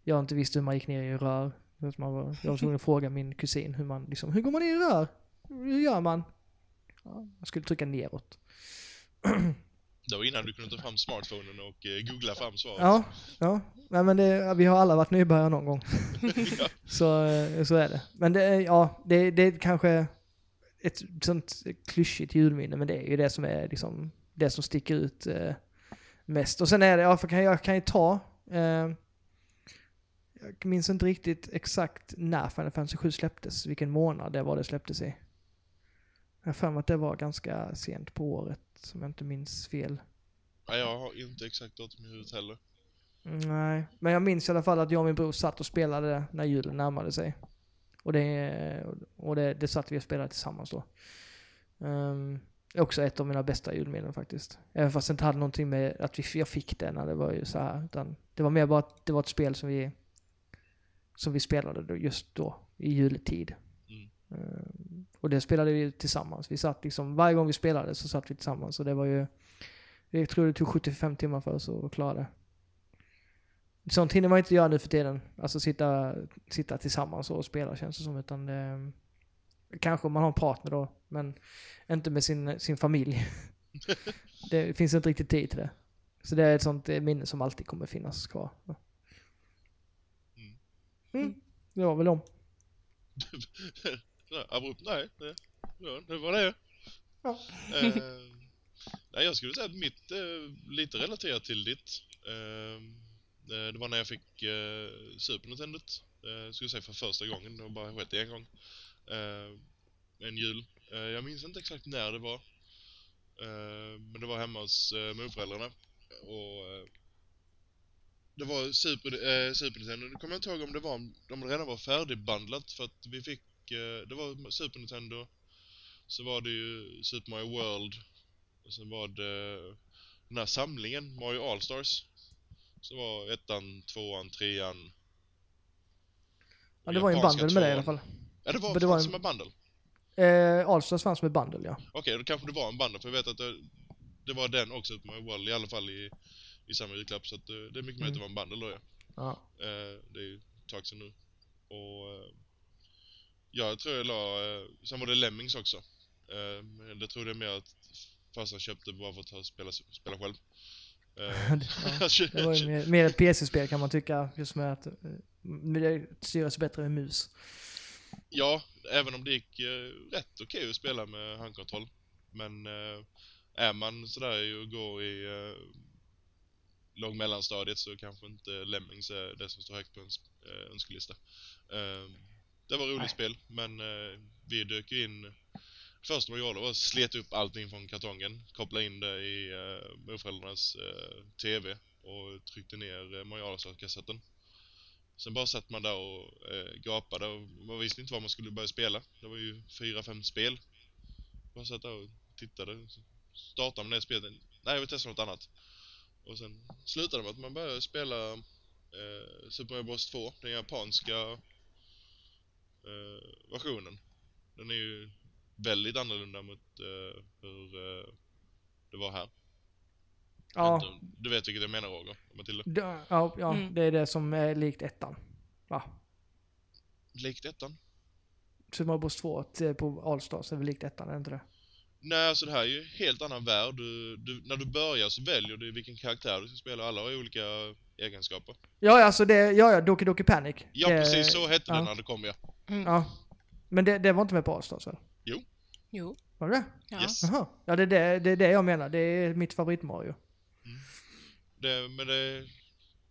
B: jag inte visste hur man gick ner i rör. Jag var tvungen att fråga min kusin hur man liksom, hur går man ner i rör? Hur gör man? Ja, jag skulle trycka neråt.
A: Det var innan du kunde ta fram smartphonen och eh, googla fram svaret.
B: Ja, ja. Nej, men det, vi har alla varit nybörjare någon gång.
A: Ja.
B: så, eh, så är det. Men det, ja, det, det är kanske ett sånt klyschigt julminne, men det är ju det som är liksom, det som sticker ut eh, mest. Och sen är det, ja, för kan jag kan ju ta, eh, jag minns inte riktigt exakt när Final Fantasy 7 släpptes, vilken månad det var det släpptes i. Jag har för mig att det var ganska sent på året, om jag inte minns fel.
A: Ja, jag har inte exakt datum i huvudet heller.
B: Nej, men jag minns i alla fall att jag och min bror satt och spelade när julen närmade sig. Och det, och det, det satt vi och spelade tillsammans då. Um, också ett av mina bästa julminnen faktiskt. Även fast det inte hade någonting med att vi, jag fick det när det var ju så här. Utan det var mer bara att det var ett spel som vi, som vi spelade då, just då, i juletid.
A: Mm.
B: Ehm, och det spelade vi tillsammans. Vi satt liksom, varje gång vi spelade så satt vi tillsammans. Och det var ju, jag tror det tog 75 timmar för oss att klara det. Sånt hinner man inte göra nu för tiden. Alltså sitta, sitta tillsammans och spela känns det som. Utan det, kanske man har en partner då, men inte med sin, sin familj. det finns inte riktigt tid till det. Så det är ett sånt minne som alltid kommer finnas kvar.
A: Mm.
B: Mm. Det var väl dem.
A: Abrupt, nej. Det, det var det.
B: Ja.
A: Eh, nej, jag skulle säga att mitt är lite relaterat till ditt. Eh, eh, det var när jag fick eh, Super Nintendo. Eh, skulle säga för första gången, det har bara skett en gång. Eh, en jul. Eh, jag minns inte exakt när det var. Eh, men det var hemma hos eh, morföräldrarna. Och eh, det var Super, eh, Super Nintendo. Nu kommer jag inte ihåg om det var om de redan var färdigbundlat för att vi fick eh, det var Super Nintendo. Så var det ju Super Mario World. Och sen var det den här samlingen, Mario All-Stars. Så var ettan, tvåan, trean.
B: Ja, det var ju en bundle med det i alla fall.
A: Ja, det var,
B: det var en-
A: som en bundle.
B: Eh, Allstars fanns med bundle ja.
A: Okej, då kanske det var en bundle, för jag vet att det, det var den också, Super Mario World, i alla fall i, i samma julklapp. Så att det är mycket möjligt att det var en bundle då ja.
B: ja.
A: Eh, det är ju ett tag sedan nu. Och eh, jag tror jag la, eh, sen var det Lemmings också. Eh, det tror jag mer att farsan köpte bara för att spela, spela själv. Eh,
B: Ja, Det var ju mer, mer ett PC-spel kan man tycka, just med att det styrs bättre med mus.
A: Ja, även om det gick rätt okej att spela med handkontroll. Men är man sådär och går i låg mellanstadiet så kanske inte Lemmings är det som står högt på ens önskelista. Eh, det var roligt
B: Nej.
A: spel, men eh, vi dök in Först vad vi gjorde var att sleta upp allting från kartongen, koppla in det i uh, morföräldrarnas eh, TV och tryckte ner uh, Mario kassetten Sen bara satt man där och eh, gapade och man visste inte vad man skulle börja spela. Det var ju fyra, fem spel. Bara satt där och tittade. Startade man det spelet. Nej, jag vill testa något annat. Och sen slutade det med att man började spela eh, Super Mario Bros 2, den japanska eh, versionen. Den är ju väldigt annorlunda mot eh, hur eh, det var här.
B: Ja,
A: Du vet vilket jag menar Roger? Matilda?
B: det, ja, ja
C: Mm.
B: det är det som är likt ettan. Va?
A: Likt ettan?
B: Super Mario Bros 2 till- på Allstars är väl likt ettan, är det inte det?
A: Nej, alltså det här är ju en helt annan värld. Du, du, när du börjar så väljer du vilken karaktär du ska spela. Alla har olika egenskaper.
B: Ja, alltså det, ja, ja, Doki Doki Panic.
A: Ja,
B: det,
A: precis så hette
B: ja.
A: det när det kom, ja.
B: Ja. Men det, det var inte med på Allstars väl?
C: Jo.
B: Var det det?
C: Ja.
A: Yes.
B: Jaha. Ja, det är det, det är det jag menar. Det är mitt favorit-Mario.
A: Det, men det,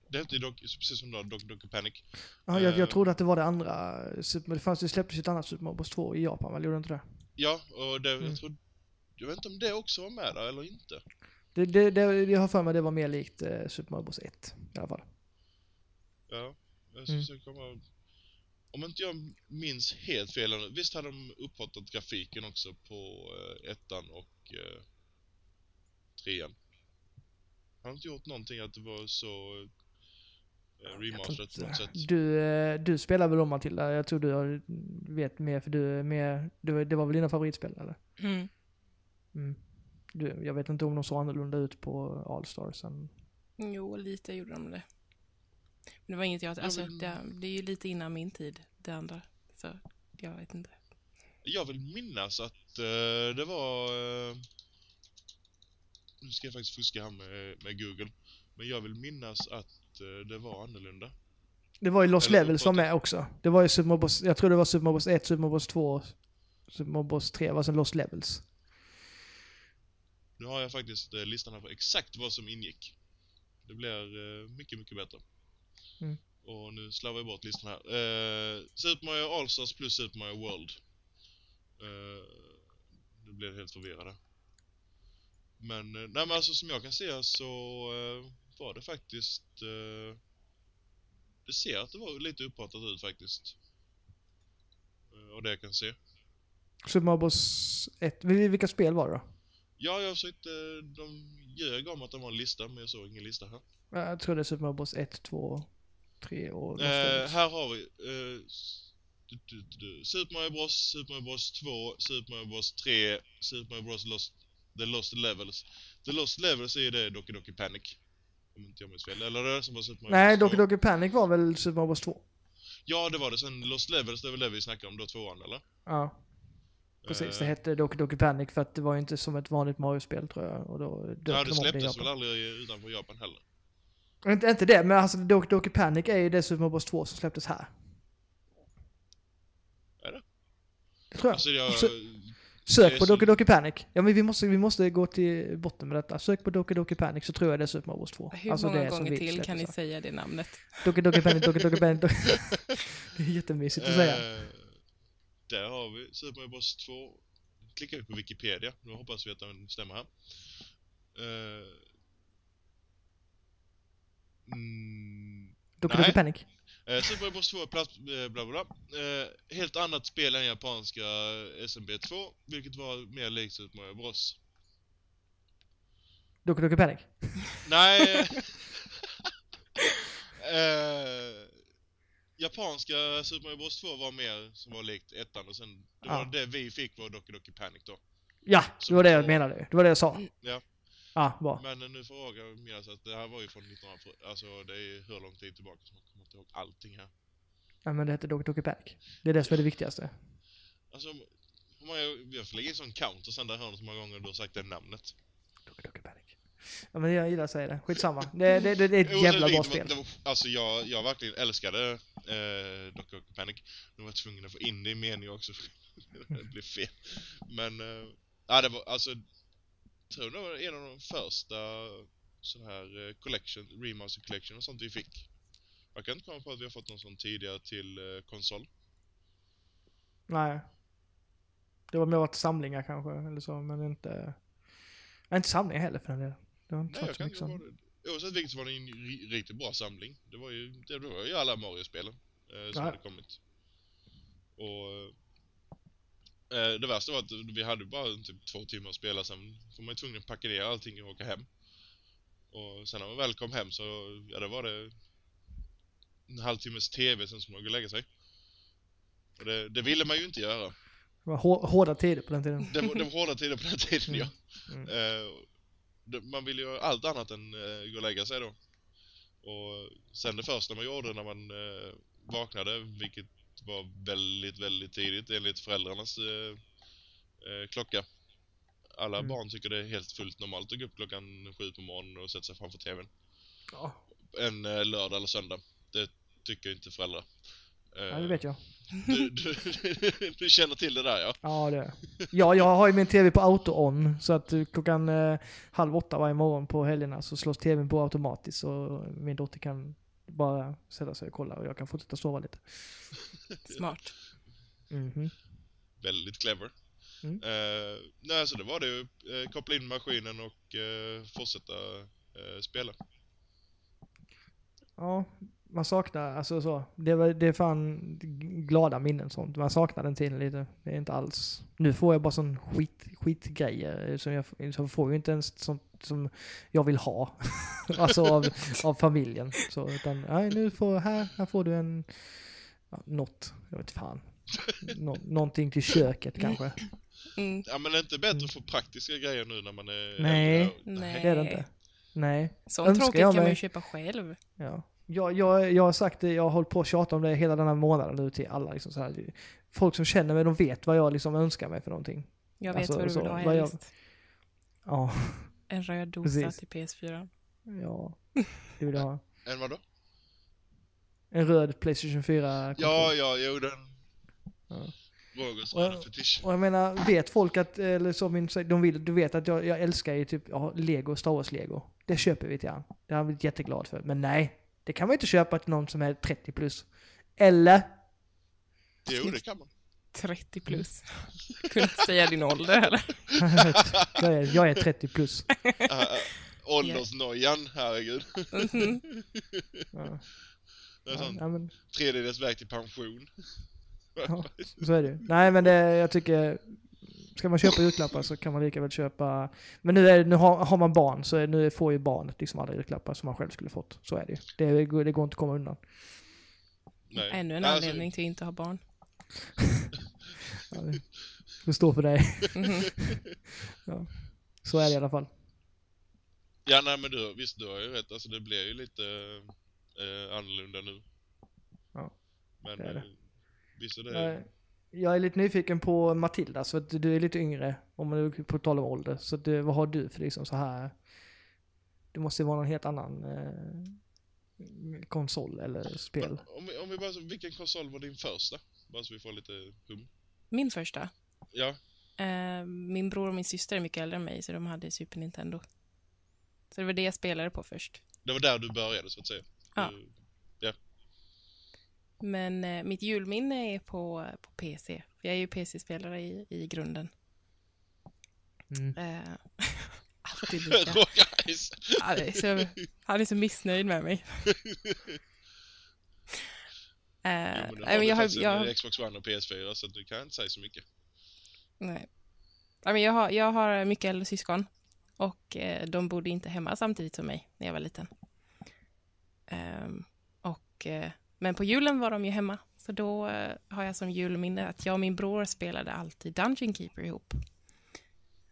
A: det hette ju dock, precis som då, Doc Doc Panic.
B: Ja, jag,
A: Eh.
B: jag trodde att det var det andra. Super, det, fanns, det släpptes ett annat Super Mario Bros 2 i Japan, väl? Gjorde det inte det?
A: Ja, och det,
B: Mm.
A: jag tror... Jag vet inte om det också var med där eller inte.
B: Det, det, det, jag har för mig det var mer likt eh, Super Mario Bros 1 i alla fall.
A: Ja, jag ska
B: Mm.
A: komma... Om inte jag minns helt fel, visst hade de upphottat grafiken också på eh, ettan och eh, trean? Har de inte gjort någonting att det var så eh, remasterat på något sätt.
B: Du, eh, du spelar väl om Matilda? Jag tror du har, vet mer för du är mer, du, det var väl dina favoritspel eller?
C: Mm.
B: Mm. Du, jag vet inte om de såg annorlunda ut på Allstars än...
C: Jo, lite gjorde de det. Det var inget jag... Alltså,
A: men-
C: det, det är ju lite innan min tid, det andra. Så jag vet inte.
A: Jag vill minnas att eh, det var... eh, nu ska jag faktiskt fuska här med, med Google. Men jag vill minnas att eh, det var annorlunda.
B: Det var ju Lost
A: Eller
B: Levels var
A: uppåt.
B: med också. Det var ju Super Mario Bros, jag tror det var Super Mario Bros 1, Super Mario Bros 2, Super Mario Bros 3, var sen Lost Levels.
A: Nu har jag faktiskt listan här på exakt vad som ingick. Det blir mycket, mycket bättre.
B: Mm.
A: Och nu slarvar jag bort listan här. Eh, Super Mario All-Stars plus Super Mario World. Eh, nu blir jag helt förvirrad. Men, eh, nej men alltså som jag kan se så eh, var det faktiskt... Eh, det ser att det var lite upphattat ut faktiskt. Eh, och det jag kan se.
B: Super Mario Bros 1, vil- vilka spel var det då?
A: Ja, jag försökte... De ljög om att det var en lista, men jag såg ingen lista här.
B: Jag tror det är Super Mario Bros 1, 2, 3 och
A: Eh, här har vi... Eh, du, du, du. Super Mario Bros, Super Mario Bros 2, Super Mario Bros 3, Super Mario Bros Lost, The Lost Levels. The Lost Levels är ju det Doki Doki Panic. Om inte jag minns fel. Eller det som var Super Mario
B: Nej,
A: Bros
B: Doki
A: 2?
B: Doki Panic var väl Super Mario Bros 2?
A: Ja, det var det. Sen Lost Levels, det är väl det vi snackar om då, tvåan eller?
B: Ja, precis. Det
A: Eh,
B: hette Doki Doki Panic för att det var ju inte som ett vanligt Mario-spel tror jag. Och då
A: Ja,
B: de
A: det släpptes väl aldrig utanför Japan heller.
B: Inte, inte det, men alltså Doki Doki Panic är ju det Super Mario Bros 2 som släpptes här.
A: Är det?
B: Det tror jag.
A: Alltså jag...
B: Så- Sök på Doki Doki Panic. Ja men vi måste, vi måste gå till botten med detta. Sök på Doki Doki Panic så tror jag det är Super Mario Bros 2.
C: Hur
B: alltså
C: många gånger till kan ni
B: här.
C: säga det namnet?
B: Doki Doki Panic, Doki Doki Panic. Doki... det är jättemysigt att säga.
A: Eh, där har vi Super Mario Bros 2. Klickar vi på Wikipedia. Nu hoppas vi att den stämmer här. Eh, mm,
B: Doki
A: nej.
B: Doki Panic.
A: eh, Super Bros 2 är plats, eh, bla bla. Eh, helt annat spel än japanska SMB 2, vilket var mer likt Super Mario Bros.
B: Doki Doki Panic.
A: Nej. eh, japanska Super Mario Bros 2 var mer som var likt ettan och sen det var
B: Ja.
A: det vi fick var Doki Doki Panic då.
B: Ja, det var det jag menade. Det var det jag sa.
A: Ja.
B: Ja, bra.
A: Men nu får jag minnas att det här var ju från 1900, alltså det är hur lång tid tillbaka som jag kommer inte ihåg allting här.
B: Ja, men det heter Doki Doki Panic. Det är det som är det viktigaste.
A: Alltså, hur många, jag får lägga in sån counter sen där hör så många gånger du har sagt det namnet.
B: Doki Doki Panic. Ja men jag gillar att säga det. Skitsamma. Det, det, det, det är ett jävla bra spel.
A: det var- Alltså jag, jag verkligen älskade eh, Doki Doki Panic. Nu var jag tvungen att få in det i meningen också det blev fel. Men, eh, ja det var alltså, tror det var en av de första sån här eh, collection, remaster collection och sånt vi fick. Jag kan inte komma på att vi har fått någon sån tidigare till eh, konsol.
B: Nej. Det var mer varit samlingar kanske, eller så, men inte... Nej, inte samlingar heller för den delen. Det har inte
A: Nej, jag kan inte vara det. Oavsett vilket så var det en ri- riktigt bra samling. Det var ju, det var ju alla Mario-spelen eh, som
B: Ja.
A: hade kommit. Och eh, det värsta var att vi hade bara typ två timmar att spela, sen var man ju tvungen att packa ner allting och åka hem. Och sen när man väl kom hem så, ja det var det en halvtimmes TV sen som man gå och lägga sig. Och det, det ville man ju inte göra.
B: Det var hår, hårda tider på den tiden.
A: Det var, det var hårda tider på den tiden, ja.
B: Mm.
A: Eh, det, man ville ju allt annat än eh, gå och lägga sig då. Och sen det första man gjorde när man eh, vaknade, vilket var väldigt, väldigt tidigt enligt föräldrarnas eh, eh, klocka. Alla
B: Mm.
A: barn tycker det är helt fullt normalt att gå upp klockan sju på morgonen och sätta sig framför TVn.
B: Ja,
A: En eh, lördag eller söndag. Det tycker inte föräldrar. Eh,
B: ja, det vet jag.
A: Du, du, du känner till det där ja.
B: Ja, det Ja, jag har ju min tv på auto-on. Så att eh, klockan eh, halv åtta varje morgon på helgerna så slås tvn på automatiskt. Och min dotter kan bara sätta sig och kolla och jag kan fortsätta sova lite.
C: Smart.
B: Mhm.
A: Väldigt clever.
B: Mm.
A: Eh, nej, så det var det ju. Eh, koppla in maskinen och eh, fortsätta eh, spela.
B: Ja, man saknar, alltså så, det, var, det är fan glada minnen sånt. Man saknar den tiden lite. Det är inte alls. Nu får jag bara sån skit, skitgrejer som jag, så jag får ju inte ens sånt som jag vill ha. alltså av, av familjen. Så, utan, nej nu får, här, här får du en, ja, något, jag vet fan. Nå, någonting till köket kanske.
C: Mm.
A: Ja men är det inte bättre att få praktiska grejer nu när man är
B: Nej.
A: äldre?
C: Nej.
B: Det är det inte. Nej.
C: Sånt tråkigt
B: jag
C: kan man ju köpa själv.
B: Ja. Jag, jag, jag har sagt det, jag har hållit på att tjata om det hela den här månaden nu till alla. Liksom så här. Folk som känner mig, de vet vad jag liksom önskar mig för någonting.
C: Jag vet
B: Alltså,
C: vad du
B: så,
C: vill ha
B: vad jag-
C: helst.
B: Ja,
C: En röd dosa
B: Precis.
C: till PS4.
B: ja. Det vill jag ha.
A: En vadå?
B: En röd Playstation 4
A: Ja, ja, jo den...
B: Ja. Och-
A: fetisch.
B: Och jag menar, vet folk att, eller som min, de vill, du vet att jag, jag älskar ju typ ja, Lego, Star Wars Lego. Det köper vi till han. Det har han blivit jätteglad för. Men nej, det kan man inte köpa till någon som är 30 plus. Eller?
A: Jo, det kan man.
C: 30 plus. Kunde inte säga din ålder eller?
B: jag, är, jag är 30 plus.
A: Äh, Åldersnojan, herregud.
B: Ja,
A: Det är
B: ja,
A: sån
B: ja, men,
A: tredjedels väg till pension.
B: ja, så är det. Nej men det, jag tycker, ska man köpa julklappar så kan man lika väl köpa, men nu, är, nu har, har man barn så är, nu får ju barnet liksom alla julklappar som man själv skulle fått. Så är det ju. Det, går- det går inte att komma undan.
A: Nej.
C: Ännu en
A: Alltså,
C: anledning till att inte ha barn.
B: Ja, det- står för dig. Ja. Så är det i alla fall.
A: Ja, nej men du, visst du har ju rätt. Alltså det blir ju lite eh, annorlunda nu.
B: Ja,
A: Men
B: det är det.
A: eh, visst är det...
B: Eh, Jag är lite nyfiken på Matilda, så att du är lite yngre, om man är på tal om ålder. Så att, du- vad har du för liksom så här? Det måste ju vara någon helt annan eh, konsol eller spel.
A: Om vi, om vi bara, vilken konsol var din första? Bara så vi får lite hum.
C: Min första.
A: Ja,
C: Eh, min bror och min syster är mycket äldre än mig så de hade Super Nintendo. Så det var det jag spelade på först.
A: det var där du började så att säga.
C: Ja.
A: Du,
C: Men eh, mitt julminne är på, på PC. Jag är ju PC-spelare i, i grunden.
B: Mm.
C: Eh, alltid lika. Han är, så, han är så missnöjd med mig. Eh,
A: Jo, men har
C: jag har, jag,
A: en Xbox One och PS4 så att du kan inte säga så mycket.
C: nej. Jag, har, jag har mycket äldre syskon. Och eh, de bodde inte hemma samtidigt som mig när jag var liten. Ehm, och, eh, men på julen var de ju hemma. Så då eh, har jag som julminne att jag och min bror spelade alltid Dungeon Keeper ihop.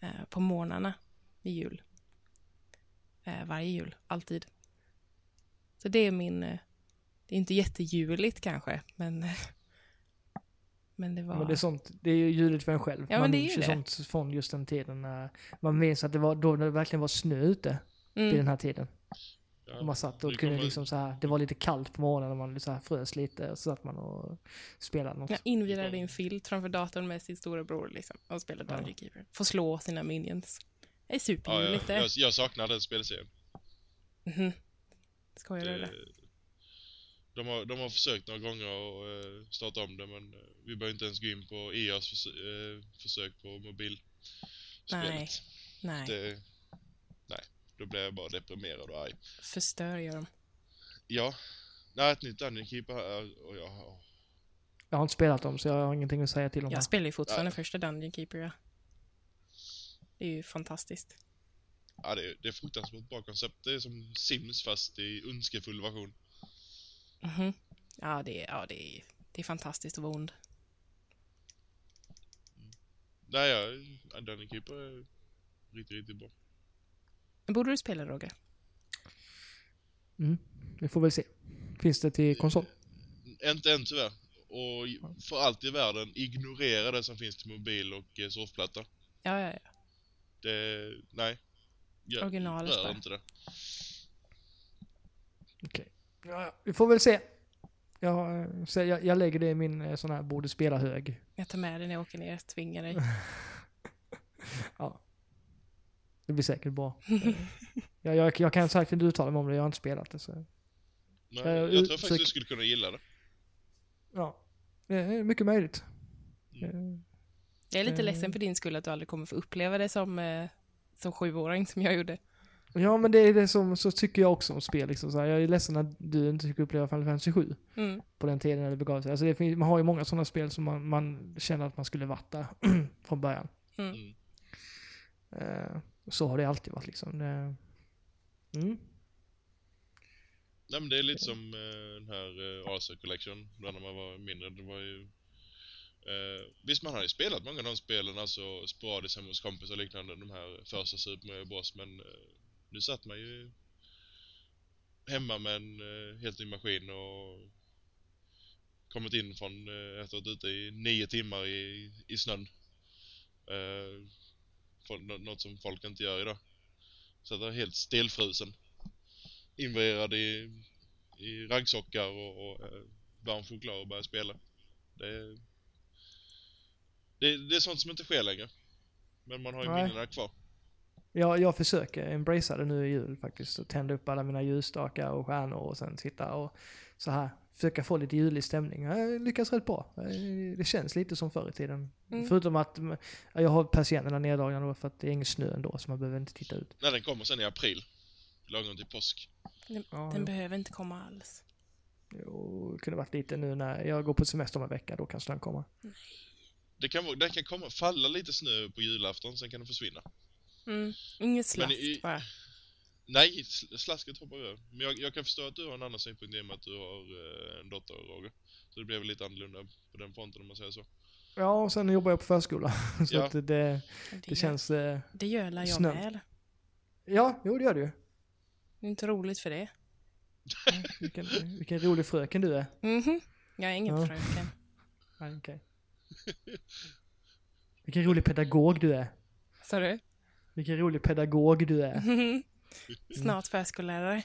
C: Eh, på morgnarna vid jul. Eh, varje jul, alltid. Så det är min... Det är inte jättejuligt kanske, men... men det var...
B: Men det är sånt, det är ju juligt för en själv.
C: Ja,
B: man minns
C: ju
B: sånt från just den tiden när man minns att det var då det verkligen var snö ute
C: Mm.
B: vid den här tiden.
A: Ja.
B: Man satt och
A: Det
B: kunde liksom så här, det var lite kallt på morgonen och man så här frös lite och så satt man och spelade något.
C: Jag invirade i en filt framför datorn med sin stora bror liksom, och spelade
B: Ja.
C: Dungeon Keeper. Får slå sina minions. Det är
A: Ja, ja,
C: det.
A: jag, jag saknar den spelserien.
C: Mhm. Skojar du eller?
A: Det, de, har, de har försökt några gånger att eh, starta om det men eh, vi behöver inte ens gå in på EAs eh, försök på mobilspelet.
C: Nej. Nej,
A: Det, nej, då blir jag bara deprimerad och arg.
C: förstör gör de.
A: Ja, nej, ett nytt Dungeon Keeper här och jag...
B: Jag har inte spelat dem så jag har ingenting att säga till om.
C: Jag spelar ju fortfarande
A: Ja.
C: första Dungeon Keeper, ja. Det är ju fantastiskt.
A: Ja, det, är- det är fruktansvärt bra koncept. Det är som Sims fast i ondskefull version.
C: Mhm. Ja, det är, ja det, är, det är fantastiskt att vara ond.
A: Nej, jag, ja, Dungeon Keeper är riktigt, riktigt bra.
C: Men borde du spela, Roger?
B: Mm. Vi får väl se. Finns det till konsol?
A: Inte än tyvärr. Och för allt i världen, ignorera det som finns till mobil och eh, surfplatta.
C: Ja, ja, ja.
A: Det, nej. Jag
C: Originalet
A: rör
C: bara.
A: inte det.
B: Okej. Ja, ja. vi får väl se. Jag, eh, så jag, jag lägger det i min eh, sån här borde spela-hög.
C: Jag tar med dig när jag åker ner, tvingar dig.
B: Ja. Det blir säkert bra. Jag, jag, jag kan säkert inte uttala mig om det, jag har inte spelat det. Så.
A: Nej,
B: Eh,
A: jag tror
B: ut-
A: faktiskt du skulle kunna gilla det.
B: Ja. Det är mycket möjligt.
A: Mm.
B: Eh,
C: Jag är lite
B: Eh.
C: ledsen för din skull att du aldrig kommer få uppleva det som, eh, som sjuåring som jag gjorde.
B: Ja, men det är det som, så tycker jag också om spel liksom. Så här, jag är ledsen att du inte fick uppleva Final Fantasy 7
C: Mm.
B: på den tiden när det begav sig. Alltså det finns, man har ju många sådana spel som man, man känner att man skulle varit där från början.
C: Mm.
A: Mm.
B: Så har det alltid varit liksom. Det, mm.
A: Nej men det är lite som eh, den här eh, Arthur Collection, då när man var mindre. Det var ju... eh, visst, man har ju spelat många av de spelen, alltså sporadiskt hemma hos kompisar och liknande, de här första Super Mario Bros. Men eh, nu satt man ju hemma med en eh, helt ny maskin och kommit in från, eh, efter att ha varit ute i nio timmar i, i snön. Eh, något som folk inte gör idag. Så att jag är helt stelfrusen invirad i, i raggsockar och, och eh, varm choklad och börja spela. Det är, det, det är sånt som inte sker längre. Men man har ju
B: Nej.
A: minnena kvar.
B: Jag, jag försöker embracea det nu i jul faktiskt. Och tända upp alla mina ljusstakar och stjärnor och sen sitta och så här. Försöka få lite julig stämning. Jag lyckas rätt bra. Det känns lite som förr i tiden.
C: Mm.
B: Förutom att ja, jag har persiennerna neddragna då för att det är ingen snö ändå så man behöver inte titta ut.
A: När den kommer sen i april. Lagom till påsk.
C: Den,
B: Ja,
C: den behöver inte komma alls.
B: Jo, det kunde varit lite nu när jag går på semester om en vecka, då kan snön komma.
A: Det kan, vara- den kan komma, falla lite snö på julafton, sen kan den försvinna.
C: Mm. Inget slask
A: i-
C: bara.
A: Nej, sl- slasket hoppar över. Men jag, jag kan förstå att du har en annan synpunkt i och med att du har eh, en dotter, Roger. Så det blev väl lite annorlunda på den fronten om man säger så.
B: Ja, och sen jobbar jag på förskola. så
A: Ja.
B: att det, det
C: Det,
B: känns... Eh,
C: det gör jag
B: snö.
C: med.
B: ja, jo det gör det ju.
C: Det är inte roligt för det.
B: Vilken, vilken rolig fröken du är.
C: Mhm. Jag är ingen
B: Ja.
C: fröken.
B: Nej, okej. Vilken rolig pedagog du är.
C: Sa du?
B: Vilken rolig pedagog du är.
C: Snart förskollärare.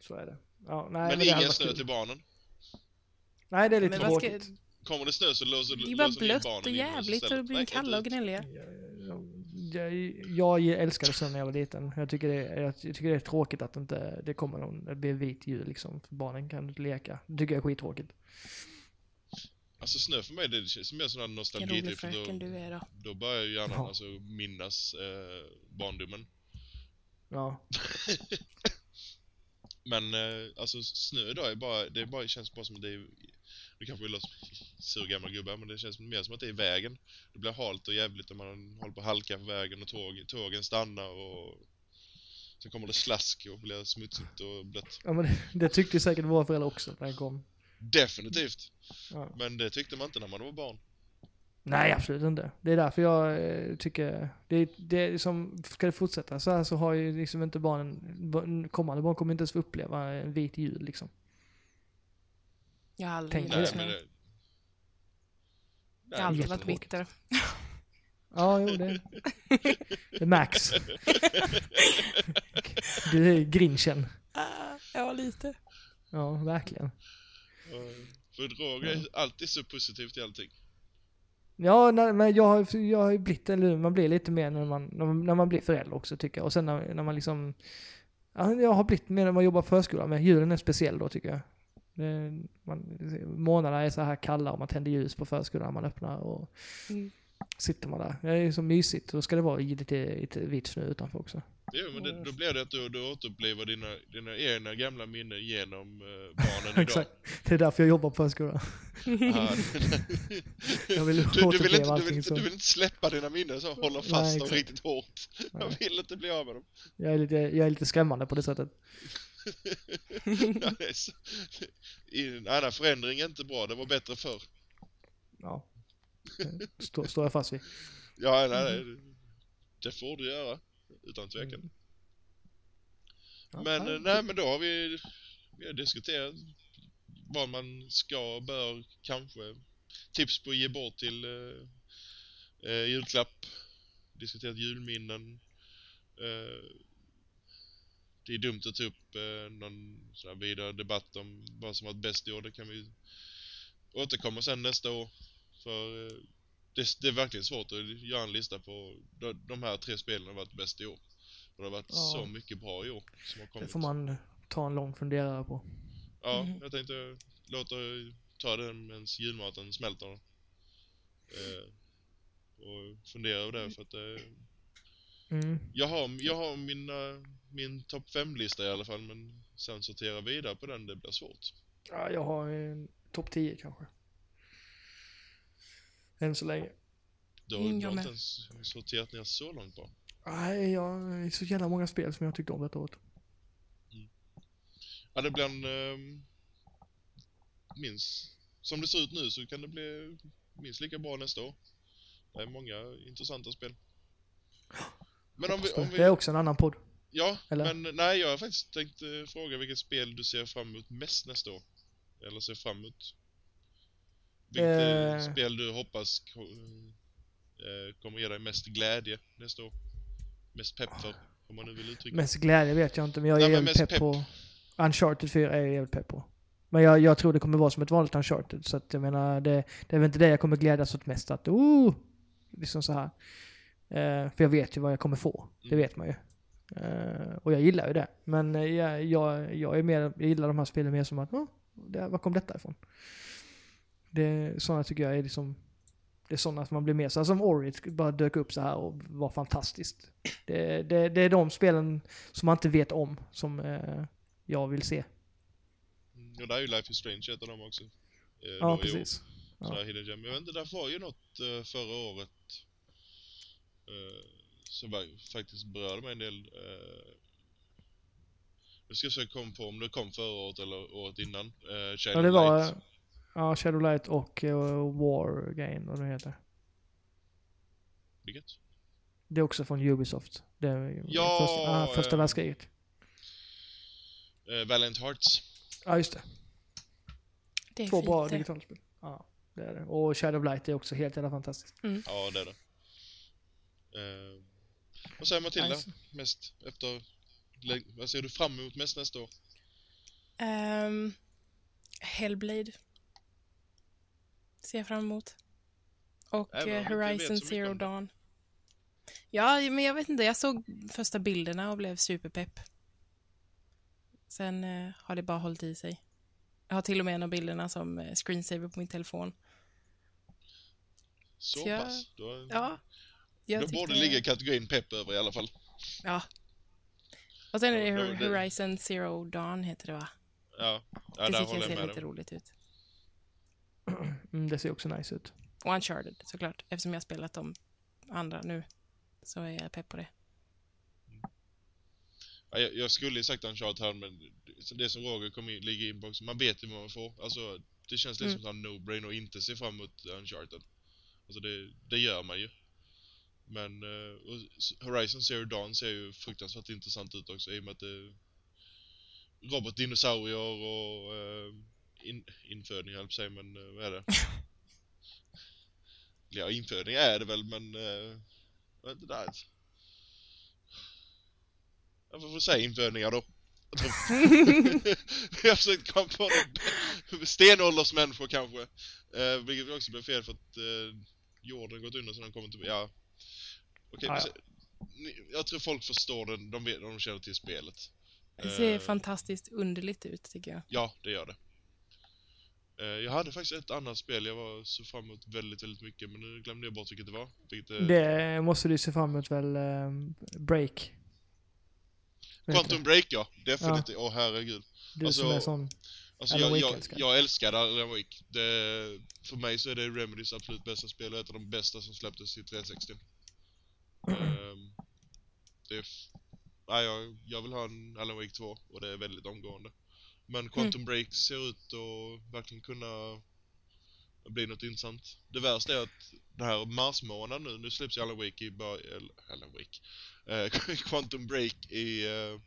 B: Så är det. Ja, nej,
A: Men,
B: det hade
A: ingen snö till barnen.
B: Nej, det är lite
C: Men vad ska-
B: tråkigt.
A: Kommer det snö så låser
C: Det är bara
A: låser ni in
C: blött
A: barnen
C: och jävligt och det blir kalla och gnälliga.
B: Jag, jag, jag älskade snö när jag var liten. Jag tycker, det, jag tycker det är tråkigt att inte det kommer någon, det blir vit jul liksom. För barnen kan inte leka. Det tycker jag är skittråkigt.
A: Alltså snö för mig, det känns mer som en
C: Vilken
A: nostalgi
C: rolig
A: typ, för
C: fröken
A: då,
C: du är då.
A: då börjar ju hjärnan
B: Ja.
A: alltså minnas eh, barndomen.
B: Ja.
A: Men eh, alltså snö idag är bara, det är bara, känns bara som att det är, nu kanske vi låter sur gammal gubbar, men det känns mer som att det är vägen. Det blir halt och jävligt och man håller på att halka på vägen och tåg, tågen stannar och så kommer det slask och blir smutsigt och blött.
B: ja men det, det tyckte säkert våra föräldrar också när det kom.
A: Definitivt!
B: Ja.
A: Men det tyckte man inte när man var barn.
B: Nej, absolut inte. Det är därför jag eh, tycker, det, det är som, ska det fortsätta så här så har ju liksom inte barnen, barn- kommande barn kommer inte ens få uppleva en vit jul liksom.
C: Jag har aldrig
B: Tänk
C: gillat snö.
A: det...
C: Jag har alltid varit bitter.
B: Ja, jo det, det märks. Du är grinchen.
C: Ah, ja, lite.
B: Ja, verkligen.
A: För Roger är alltid så positiv till allting.
B: Ja, nej, men jag har, jag har ju blivit, eller man blir lite mer när man, när man, när man blir förälder också tycker jag. Och sen när, när man liksom, ja, jag har blivit mer när man jobbar på förskola, men julen är speciell då tycker jag. Det, man, månaderna är så här kalla och man tänder ljus på förskolan, man öppnar och
C: Mm.
B: sitter man där. Det är så mysigt, då ska det vara lite, lite vit snö utanför också.
A: Jo, men det, då blir det att du, du återupplever dina, dina egna gamla minnen genom eh, barnen idag.
B: Exakt. Det är därför jag jobbar på förskola.
A: Ja.
B: Jag vill
A: du, du, vill inte, du, vill,
B: så.
A: du vill inte släppa dina minnen så, hålla
B: Nej,
A: fast dem
B: exakt.
A: riktigt hårt. Jag
B: Nej.
A: vill inte bli av med dem.
B: Jag är lite, jag är lite skrämmande på det sättet.
A: Är så- förändring är inte bra, det var bättre förr.
B: Ja. Står, står jag fast vid.
A: Ja, nej, nej, det får du göra. Utan tvekan.
B: Mm. Ja,
A: Men
B: ja,
A: eh, nej, men då har vi, vi har diskuterat vad man ska, bör, kanske. Tips på att ge bort till eh, eh, julklapp. Diskuterat julminnen. Eh, det är dumt att ta upp eh, någon sån här vidare debatt om vad som varit bäst i år. Det kan vi återkomma sen nästa år. För eh, det, det är verkligen svårt att göra en lista på de, de här tre spelen har varit bäst i år. Och det har varit
B: Ja.
A: så mycket bra i år som har
B: Det
A: kommit.
B: får man ta en lång funderare på.
A: Ja,
C: Mhm.
A: jag tänkte låta ta den medan julmaten smälter. Eh, och fundera över det för att eh,
B: Mm.
A: Jag har, jag har min, eh, min topp 5-lista i alla fall, men sen sortera vidare på den, det blir svårt.
B: Ja, jag har en topp 10 kanske. Än så länge.
A: Du har,
C: Mm,
A: du har inte ens sorterat ner så långt bra.
B: Nej, jag det är så jävla många spel som jag tyckte om detta året.
A: Ja, det blir en... Eh, minst... Som det ser ut nu så kan det bli minst lika bra nästa år. Det är många intressanta spel. Men om vi... Om vi
B: Det är också en annan podd.
A: ja,
B: eller?
A: men nej, jag har faktiskt tänkt eh, fråga vilket spel du ser fram emot mest nästa år. Eller ser fram emot. Vilket eh,
B: Eh.
A: spel du hoppas eh, kommer ge dig mest glädje nästa år. Mest pepp för, om man nu vill uttrycka
B: Mest glädje vet jag inte, men jag är
A: Nej,
B: jävligt pepp,
A: pepp.
B: på... Uncharted 4 är jag jävligt pepp på. Men jag, jag tror det kommer vara som ett vanligt Uncharted, så att jag menar, det, det är väl inte det jag kommer glädjas åt mest, att oh! Liksom så här. Eh, för jag vet ju vad jag kommer få, det
A: Mm.
B: vet man ju. Eh, och jag gillar ju det. Men eh, jag, jag, jag är mer, jag gillar de här spelen mer som att, oh, det, var kom detta ifrån? Det, sådana tycker jag är liksom, det är sådana som man blir mer så här, som Ori bara dök upp så här och var fantastiskt. Det, det, det är de spelen som man inte vet om som eh, jag vill se.
A: Mm, Och där är ju Life is Strange ett av dem också. Eh,
B: Ja,
A: år.
B: precis. Ja.
A: Hidden gem. Jag vet inte, där var ju något eh, förra året eh, som faktiskt berörde mig en del. Eh, nu ska jag försöka komma på om det kom förra året eller året innan. Eh,
B: Ja, det var
A: Light.
B: Ja, Shadowlight och uh, War Game, vad det heter.
A: Vilket?
B: Det är också från Ubisoft. Det är
A: Ja,
B: första, ah, första
A: eh,
B: världskriget.
A: Eh, Valiant Hearts.
B: Ja, just det.
C: Det är
B: Två bra
C: fint det.
B: digitala spel. Ja, det är det. Och Shadowlight är också helt jävla fantastiskt.
A: Ja, det är det. Eh, vad säger Matilda?
B: Nice.
A: Mest efter... Vad ser du fram emot mest nästa år?
C: Ehm, Hellblade. Ser jag fram emot. Och
A: Även om
C: eh,
A: vet
C: Horizon
A: så
C: Zero
A: om det.
C: Dawn. Ja, men jag vet inte. Jag såg första bilderna och blev superpepp. Sen eh, har det bara hållit i sig. Jag har till och med en av bilderna som eh, screensaver på min telefon.
A: Så
C: Så jag-
A: pass? Då,
C: Ja. Jag
A: då borde det ligga kategorin pepp över i alla fall.
C: Ja. Och sen är det
A: Ja, det-
C: Horizon Zero Dawn heter det va?
A: Ja, ja
C: det
A: där håller
C: jag
A: jag
C: ser
A: med
C: lite roligt ut.
B: Mm, det ser också nice ut.
C: Och Uncharted såklart. Eftersom jag har spelat de andra nu. Så är jag pepp på det.
A: Ja, jag, jag skulle ju sagt Uncharted här, men det- som Roger kom in, ligger in på också, man vet ju vad man får. Alltså, det känns lite
C: Mm.
A: som en no-brain att inte se fram emot Uncharted. Alltså det, det gör man ju. Men och s- Horizon Zero Dawn ser ju fruktansvärt intressant ut också i och med att det är robotdinosaurier och uh, in, infödning höll jag men uh, vad är det? ja, infödning är det väl, men uh, vad är det där? Jag får säga infödningar då. Jag jag har försökt komma på något stenåldersmänniskor kanske. Eh, vilket också blev fel för att eh, jorden gått under så de kommer till... Ja. Okej, ni- jag tror folk förstår den, de, vet, de känner till spelet.
C: Det ser
A: Eh,
C: fantastiskt underligt ut tycker jag.
A: Ja, det gör det. Eh, jag hade faktiskt ett annat spel jag var så fram emot väldigt, väldigt mycket, men nu glömde jag bort vilket det var. Vilket, eh,
B: Det måste du se fram emot väl, eh, Break?
A: Quantum Break ja, definitivt. Åh herregud.
B: det? Du
A: alltså,
B: som är sån...
A: Alltså jag, jag, jag älskar Alan Wake. Det, för mig så är det Remedys absolut bästa spel och ett av de bästa som släpptes i 360. Ehm, det är... Nej, jag, jag vill ha en Alan Wake 2 och det är väldigt omgående. Men Quantum Break ser ut att verkligen kunna bli något intressant. Det värsta är att den här marsmånaden nu, nu släpps ju Alan Wake i bör- eller Alan Wake. Eh, Quantum Break i eh,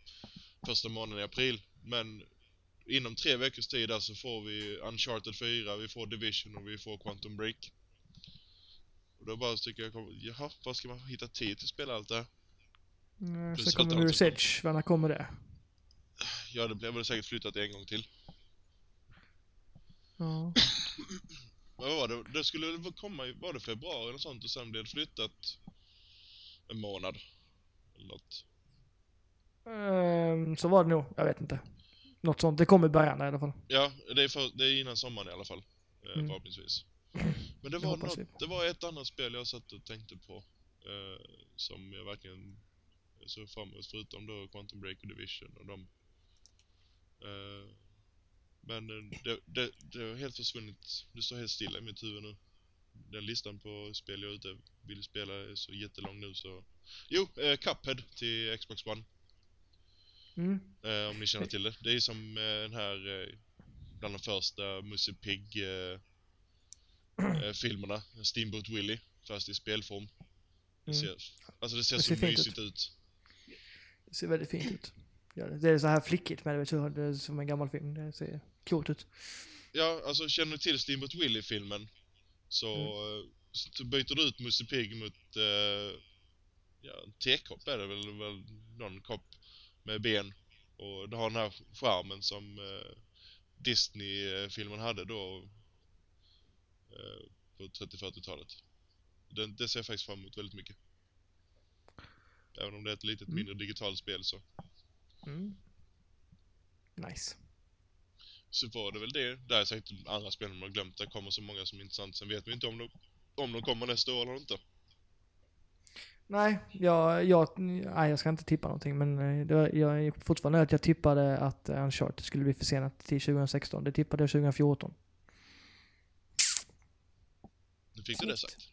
A: första månaden i april. Men inom tre veckors tid där så får vi Uncharted 4, vi får Division och vi får Quantum Break. Och då bara tycker jag, jaha, var ska man hitta tid till att spela allt det här?
B: Mm,
A: Plus
B: så kommer
A: annat
B: Mirror's
A: som-
B: Edge, när kommer det?
A: Ja, det blir väl säkert flyttat en gång till.
B: Ja.
A: Vad var det? Det skulle väl komma i, var det februari eller sånt och sen blev det flyttat en månad. Eller något.
B: Ehm, så var det nog, jag vet inte. Något sånt, det kommer i början i alla fall.
A: Ja, det är, för, det är innan sommaren i alla fall. Eh,
B: Mm.
A: Förhoppningsvis. Men det var, något,
B: vi.
A: det var ett annat spel jag satt och tänkte på. Eh, som jag verkligen så framåt, förutom då Quantum Break och Division och de. Eh, men eh, det, det, det har helt försvunnit. Det står helt stilla i mitt huvud nu. Den listan på spel jag ute vill spela är så jättelång nu så... Jo, eh, Cuphead till Xbox One.
B: Mm.
A: Eh, om ni känner till det. Det är som eh, den här, eh, bland de första Musse Pigg eh, filmerna. Steamboat Willie, fast i spelform. Det
B: Mm.
A: ser, alltså det ser
B: Det
A: så
B: ser fint
A: mysigt ut.
B: Det ser väldigt fint ut. Det. är så här flickigt med det, är som en gammal film. Det ser coolt ut.
A: Ja, alltså känner du till Steamboat Willie-filmen så,
B: Mm.
A: eh, så byter du ut Musse Pigg mot eh, ja, en tekopp är det väl, väl någon kopp med ben. Och det har den här skärmen som eh, Disney-filmen hade då eh, på 30-40-talet. Den, det ser jag faktiskt fram emot väldigt mycket. Även om det är ett litet
B: Mm.
A: mindre digitalt spel så.
B: Mm. Nice.
A: Så var det väl det. Där är säkert andra spel man har glömt. Det kommer så många som är intressant. Sen vet vi inte om de, om de kommer nästa år eller inte.
B: Nej, jag, jag, nej, jag ska inte tippa någonting men eh, det var, jag är fortfarande att jag tippade att Uncharted skulle bli försenat till 2016. Det tippade jag 2014.
A: Nu fick du det sagt.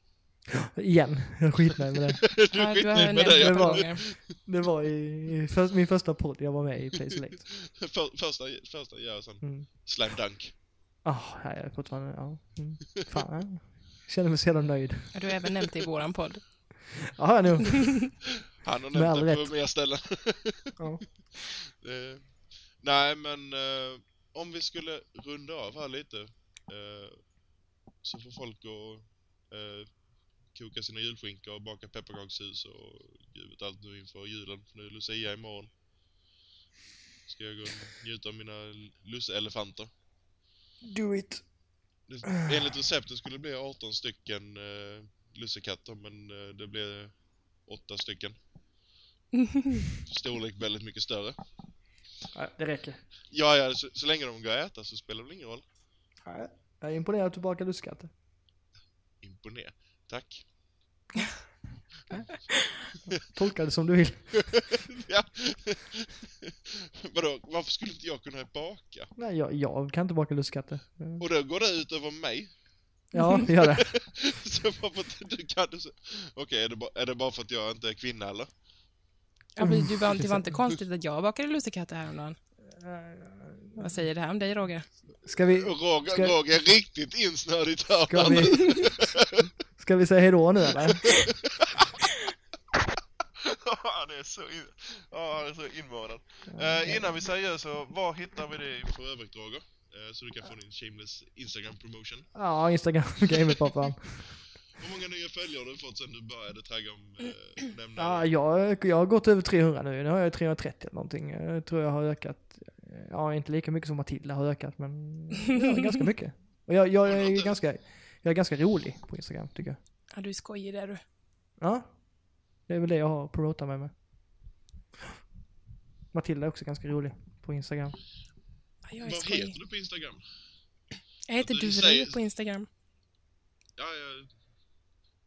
B: Igen, jag är skitnöjd med det.
A: du är
C: Ja, du har
A: med det.
C: det
B: Det
A: Ja.
B: var-. Det var i, i för, min första podd jag var med i Play Select.
A: För, första, första ja, sen
B: Mm.
A: slam dunk.
B: Ah, här är jag fortfarande, ja. Mm. Fan, jag känner mig så jävla nöjd.
C: Ja, Du har även nämnt det i våran podd.
B: Ja, nu.
A: Han har
B: Med all
A: nämnt det på
B: rätt.
A: mer ställen.
B: Ja.
A: Eh, nej, men eh, om vi skulle runda av här lite eh, så får folk gå eh, koka sina julskinkor och baka pepparkakshus och gud vet allt nu inför julen. Nu är Lucia imorgon. Ska jag gå och njuta av mina lusselefanter.
B: Do it.
A: Enligt receptet skulle det bli 18 stycken eh, lussekatter men eh, det blev 8 stycken. Storlek väldigt mycket större.
B: Ja, det räcker.
A: Ja, ja, så, så länge de går att äta så spelar det väl ingen roll.
B: Ja, Jag är imponerad att du bakar lussekatter.
A: Imponer. Tack.
B: Tolka det som du vill.
A: ja. Vadå, varför skulle inte jag kunna baka?
B: Nej, jag, jag kan inte baka lussekatter.
A: Och då går det ut över mig.
B: Ja, det gör det.
A: så varför inte du kan det så... Okej, är, det bara- är det bara för att jag inte är kvinna eller?
C: Ja, men du, var- det var inte konstigt att jag bakade lussekatter häromdagen. Vad säger det här om dig, Roger?
B: Ska vi,
A: Roger,
B: Ska-
A: Roger är riktigt insnödigt här.
B: ska vi, ska vi säga hejdå nu eller?
A: han är så, in... ja, han är så invanad. Eh, innan vi säger så, var hittar vi dig för övrigt Roger? Eh, så du kan få din shameless Instagram promotion.
B: Ja, Instagram, gamepappan.
A: Hur många nya följare har du fått sen du började tagga om eh, nämna?
B: Ja, jag, jag har gått över 300 nu. Nu har jag 330 eller någonting. Jag tror jag har ökat, ja inte lika mycket som Matilda har ökat men ja, ganska mycket. Och jag, jag är ganska, jag är ganska rolig på Instagram tycker jag.
C: Ja, du är skojig där du.
B: Ja, det är väl det jag har att promota mig med. Matilda är också ganska rolig på Instagram.
C: Ja, jag är
A: Vad
C: skojig.
A: heter du på Instagram?
C: Jag heter
A: Du
C: Duveri
A: säger-
C: på Instagram.
A: Ja, jag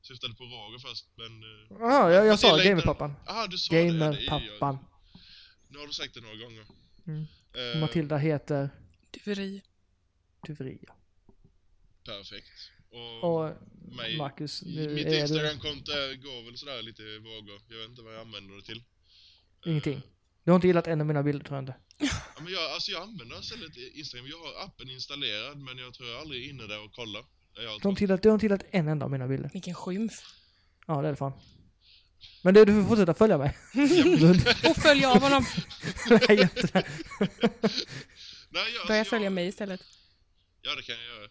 A: syftade på Roger först, men... eh,
B: Ja, jag, jag sa gamerpappan.
A: Aha, du sa det. ja.
B: Gamerpappan.
A: Nu har du sagt det några gånger.
B: Mm. Och Matilda heter
C: Duveri.
B: Duveria.
A: Perfekt. Och,
B: Och
A: mig,
B: Marcus, nu
A: mitt
B: är du
A: Instagramkonto går väl sådär lite vågor. Jag vet inte vad jag använder det till.
B: ingenting.
A: Eh,
B: Du har inte gillat en av mina bilder tror jag inte.
A: Ja, men jag, alltså jag använder istället Instagram. Jag har appen installerad men jag tror jag aldrig är inne där och kollar.
B: Du har inte gillat, du har inte gillat en enda av mina bilder.
C: Vilken skymf.
B: Ja, det är det fan. Men det, du får fortsätta följa mig.
C: Och följ av honom.
B: Nej, inte det.
A: Nej, jag,
C: Börja
A: alltså,
C: följa mig istället.
A: Ja, det kan jag göra.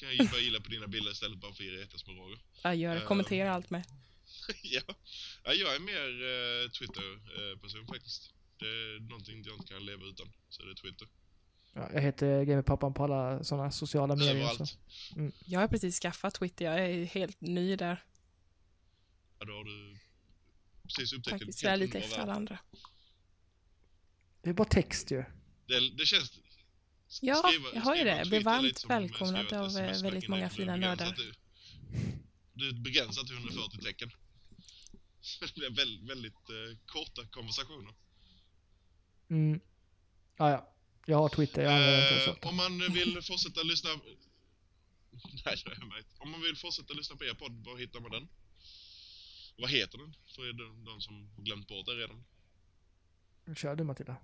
A: Kan jag börja gilla på dina bilder istället bara för med Roger.
C: Ja, gör det. Kommentera allt med.
A: ja. ja, jag är mer eh, Twitter-person faktiskt. Det är någonting jag inte kan leva utan. Så det är Twitter.
B: Ja, jag heter Gamerpappan på alla sådana sociala medier. Så.
A: Överallt.
C: Jag har precis skaffat Twitter. Jag är helt ny där.
A: Ja, då har du precis upptäckt
C: Faktiskt. Jag är lite efter alla andra.
B: Det är bara text ju.
A: Det, det känns...
C: Ja,
A: skriva-
C: jag har ju det. blir
A: är
C: varmt välkomnad av, eh, väldigt många fina
A: begränsat
C: nördar.
A: till- Det är begränsat till 140 tecken. det är väldigt, väldigt eh, korta konversationer.
B: Mm. Ah, ja. Jag har Twitter, jag inte
A: Eh, om man vill fortsätta lyssna... Nej, jag vet. Om man vill fortsätta lyssna på er podd, var hittar man den? Vad heter den? För de, de som glömt bort det redan.
B: Kör du Matilda.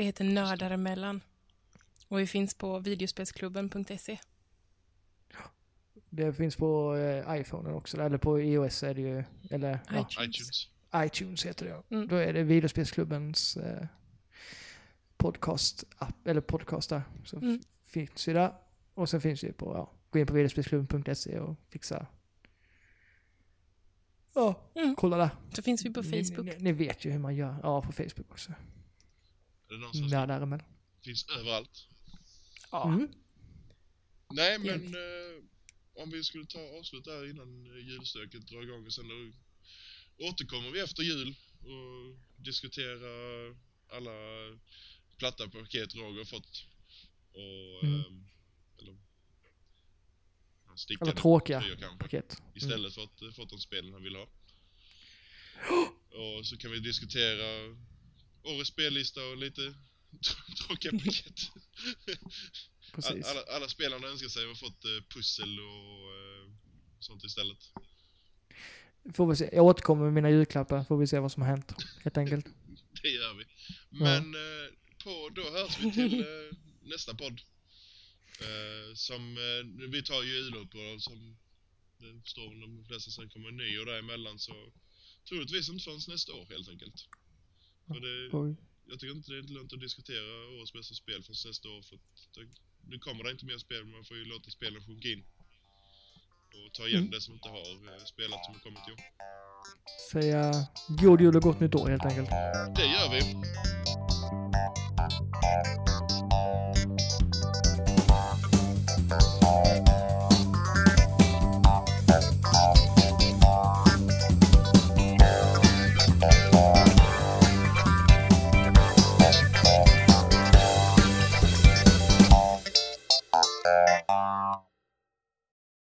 C: Vi heter Nördar emellan. Och vi finns på videospelsklubben.se.
B: Det finns på eh, iPhone också, eller på iOS är det ju, eller ja,
C: iTunes.
A: iTunes.
B: iTunes heter det ja.
C: Mm.
B: Då är det videospelsklubbens eh, podcast-app, eller podcast där. Så
C: Mm.
B: finns ju där. Och sen finns det ju på, ja, gå in på videospelsklubben.se och fixa. Ja,
C: Mm.
B: kolla där.
C: Så finns vi på
B: Ni,
C: Facebook.
B: ni, ni vet ju hur man gör. Ja, på Facebook också.
A: Är det någon som
B: Där däremellan.
A: finns överallt?
C: Ja.
B: Mm.
A: Nej, men eh, om vi skulle ta avslut där innan eh, julstöket drar igång och sen då återkommer vi efter jul och diskuterar alla platta paket Roger har fått. Och...
B: Mm.
A: ehm, eller...
B: Eller tråkiga
A: kanske.
B: paket. Mm.
A: Istället för att eh, fått de spelen han vill ha. Och så kan vi diskutera årets spellista och lite tråkiga paket.
B: Precis.
A: Alla, alla spelarna önskar sig har fått eh, pussel och eh, sånt istället.
B: Får vi se. Jag återkommer med mina julklappar, får vi se vad som har hänt. Helt enkelt.
A: Det gör vi. Men eh, på, då hörs vi till nästa podd. Som, vi tar ju juluppehåll som det står de flesta sen kommer en ny och däremellan så troligtvis inte förrän nästa år helt enkelt. Men det, jag tycker inte det är inte lönt att diskutera årets bästa spel från nästa år för att nu kommer det inte mer spel, man får ju låta spelen sjunka in. Och ta igen
B: mm.
A: det som inte har eh, spelat som har kommit i år.
B: Säga god jul och gott nytt år helt enkelt.
A: Det gör vi.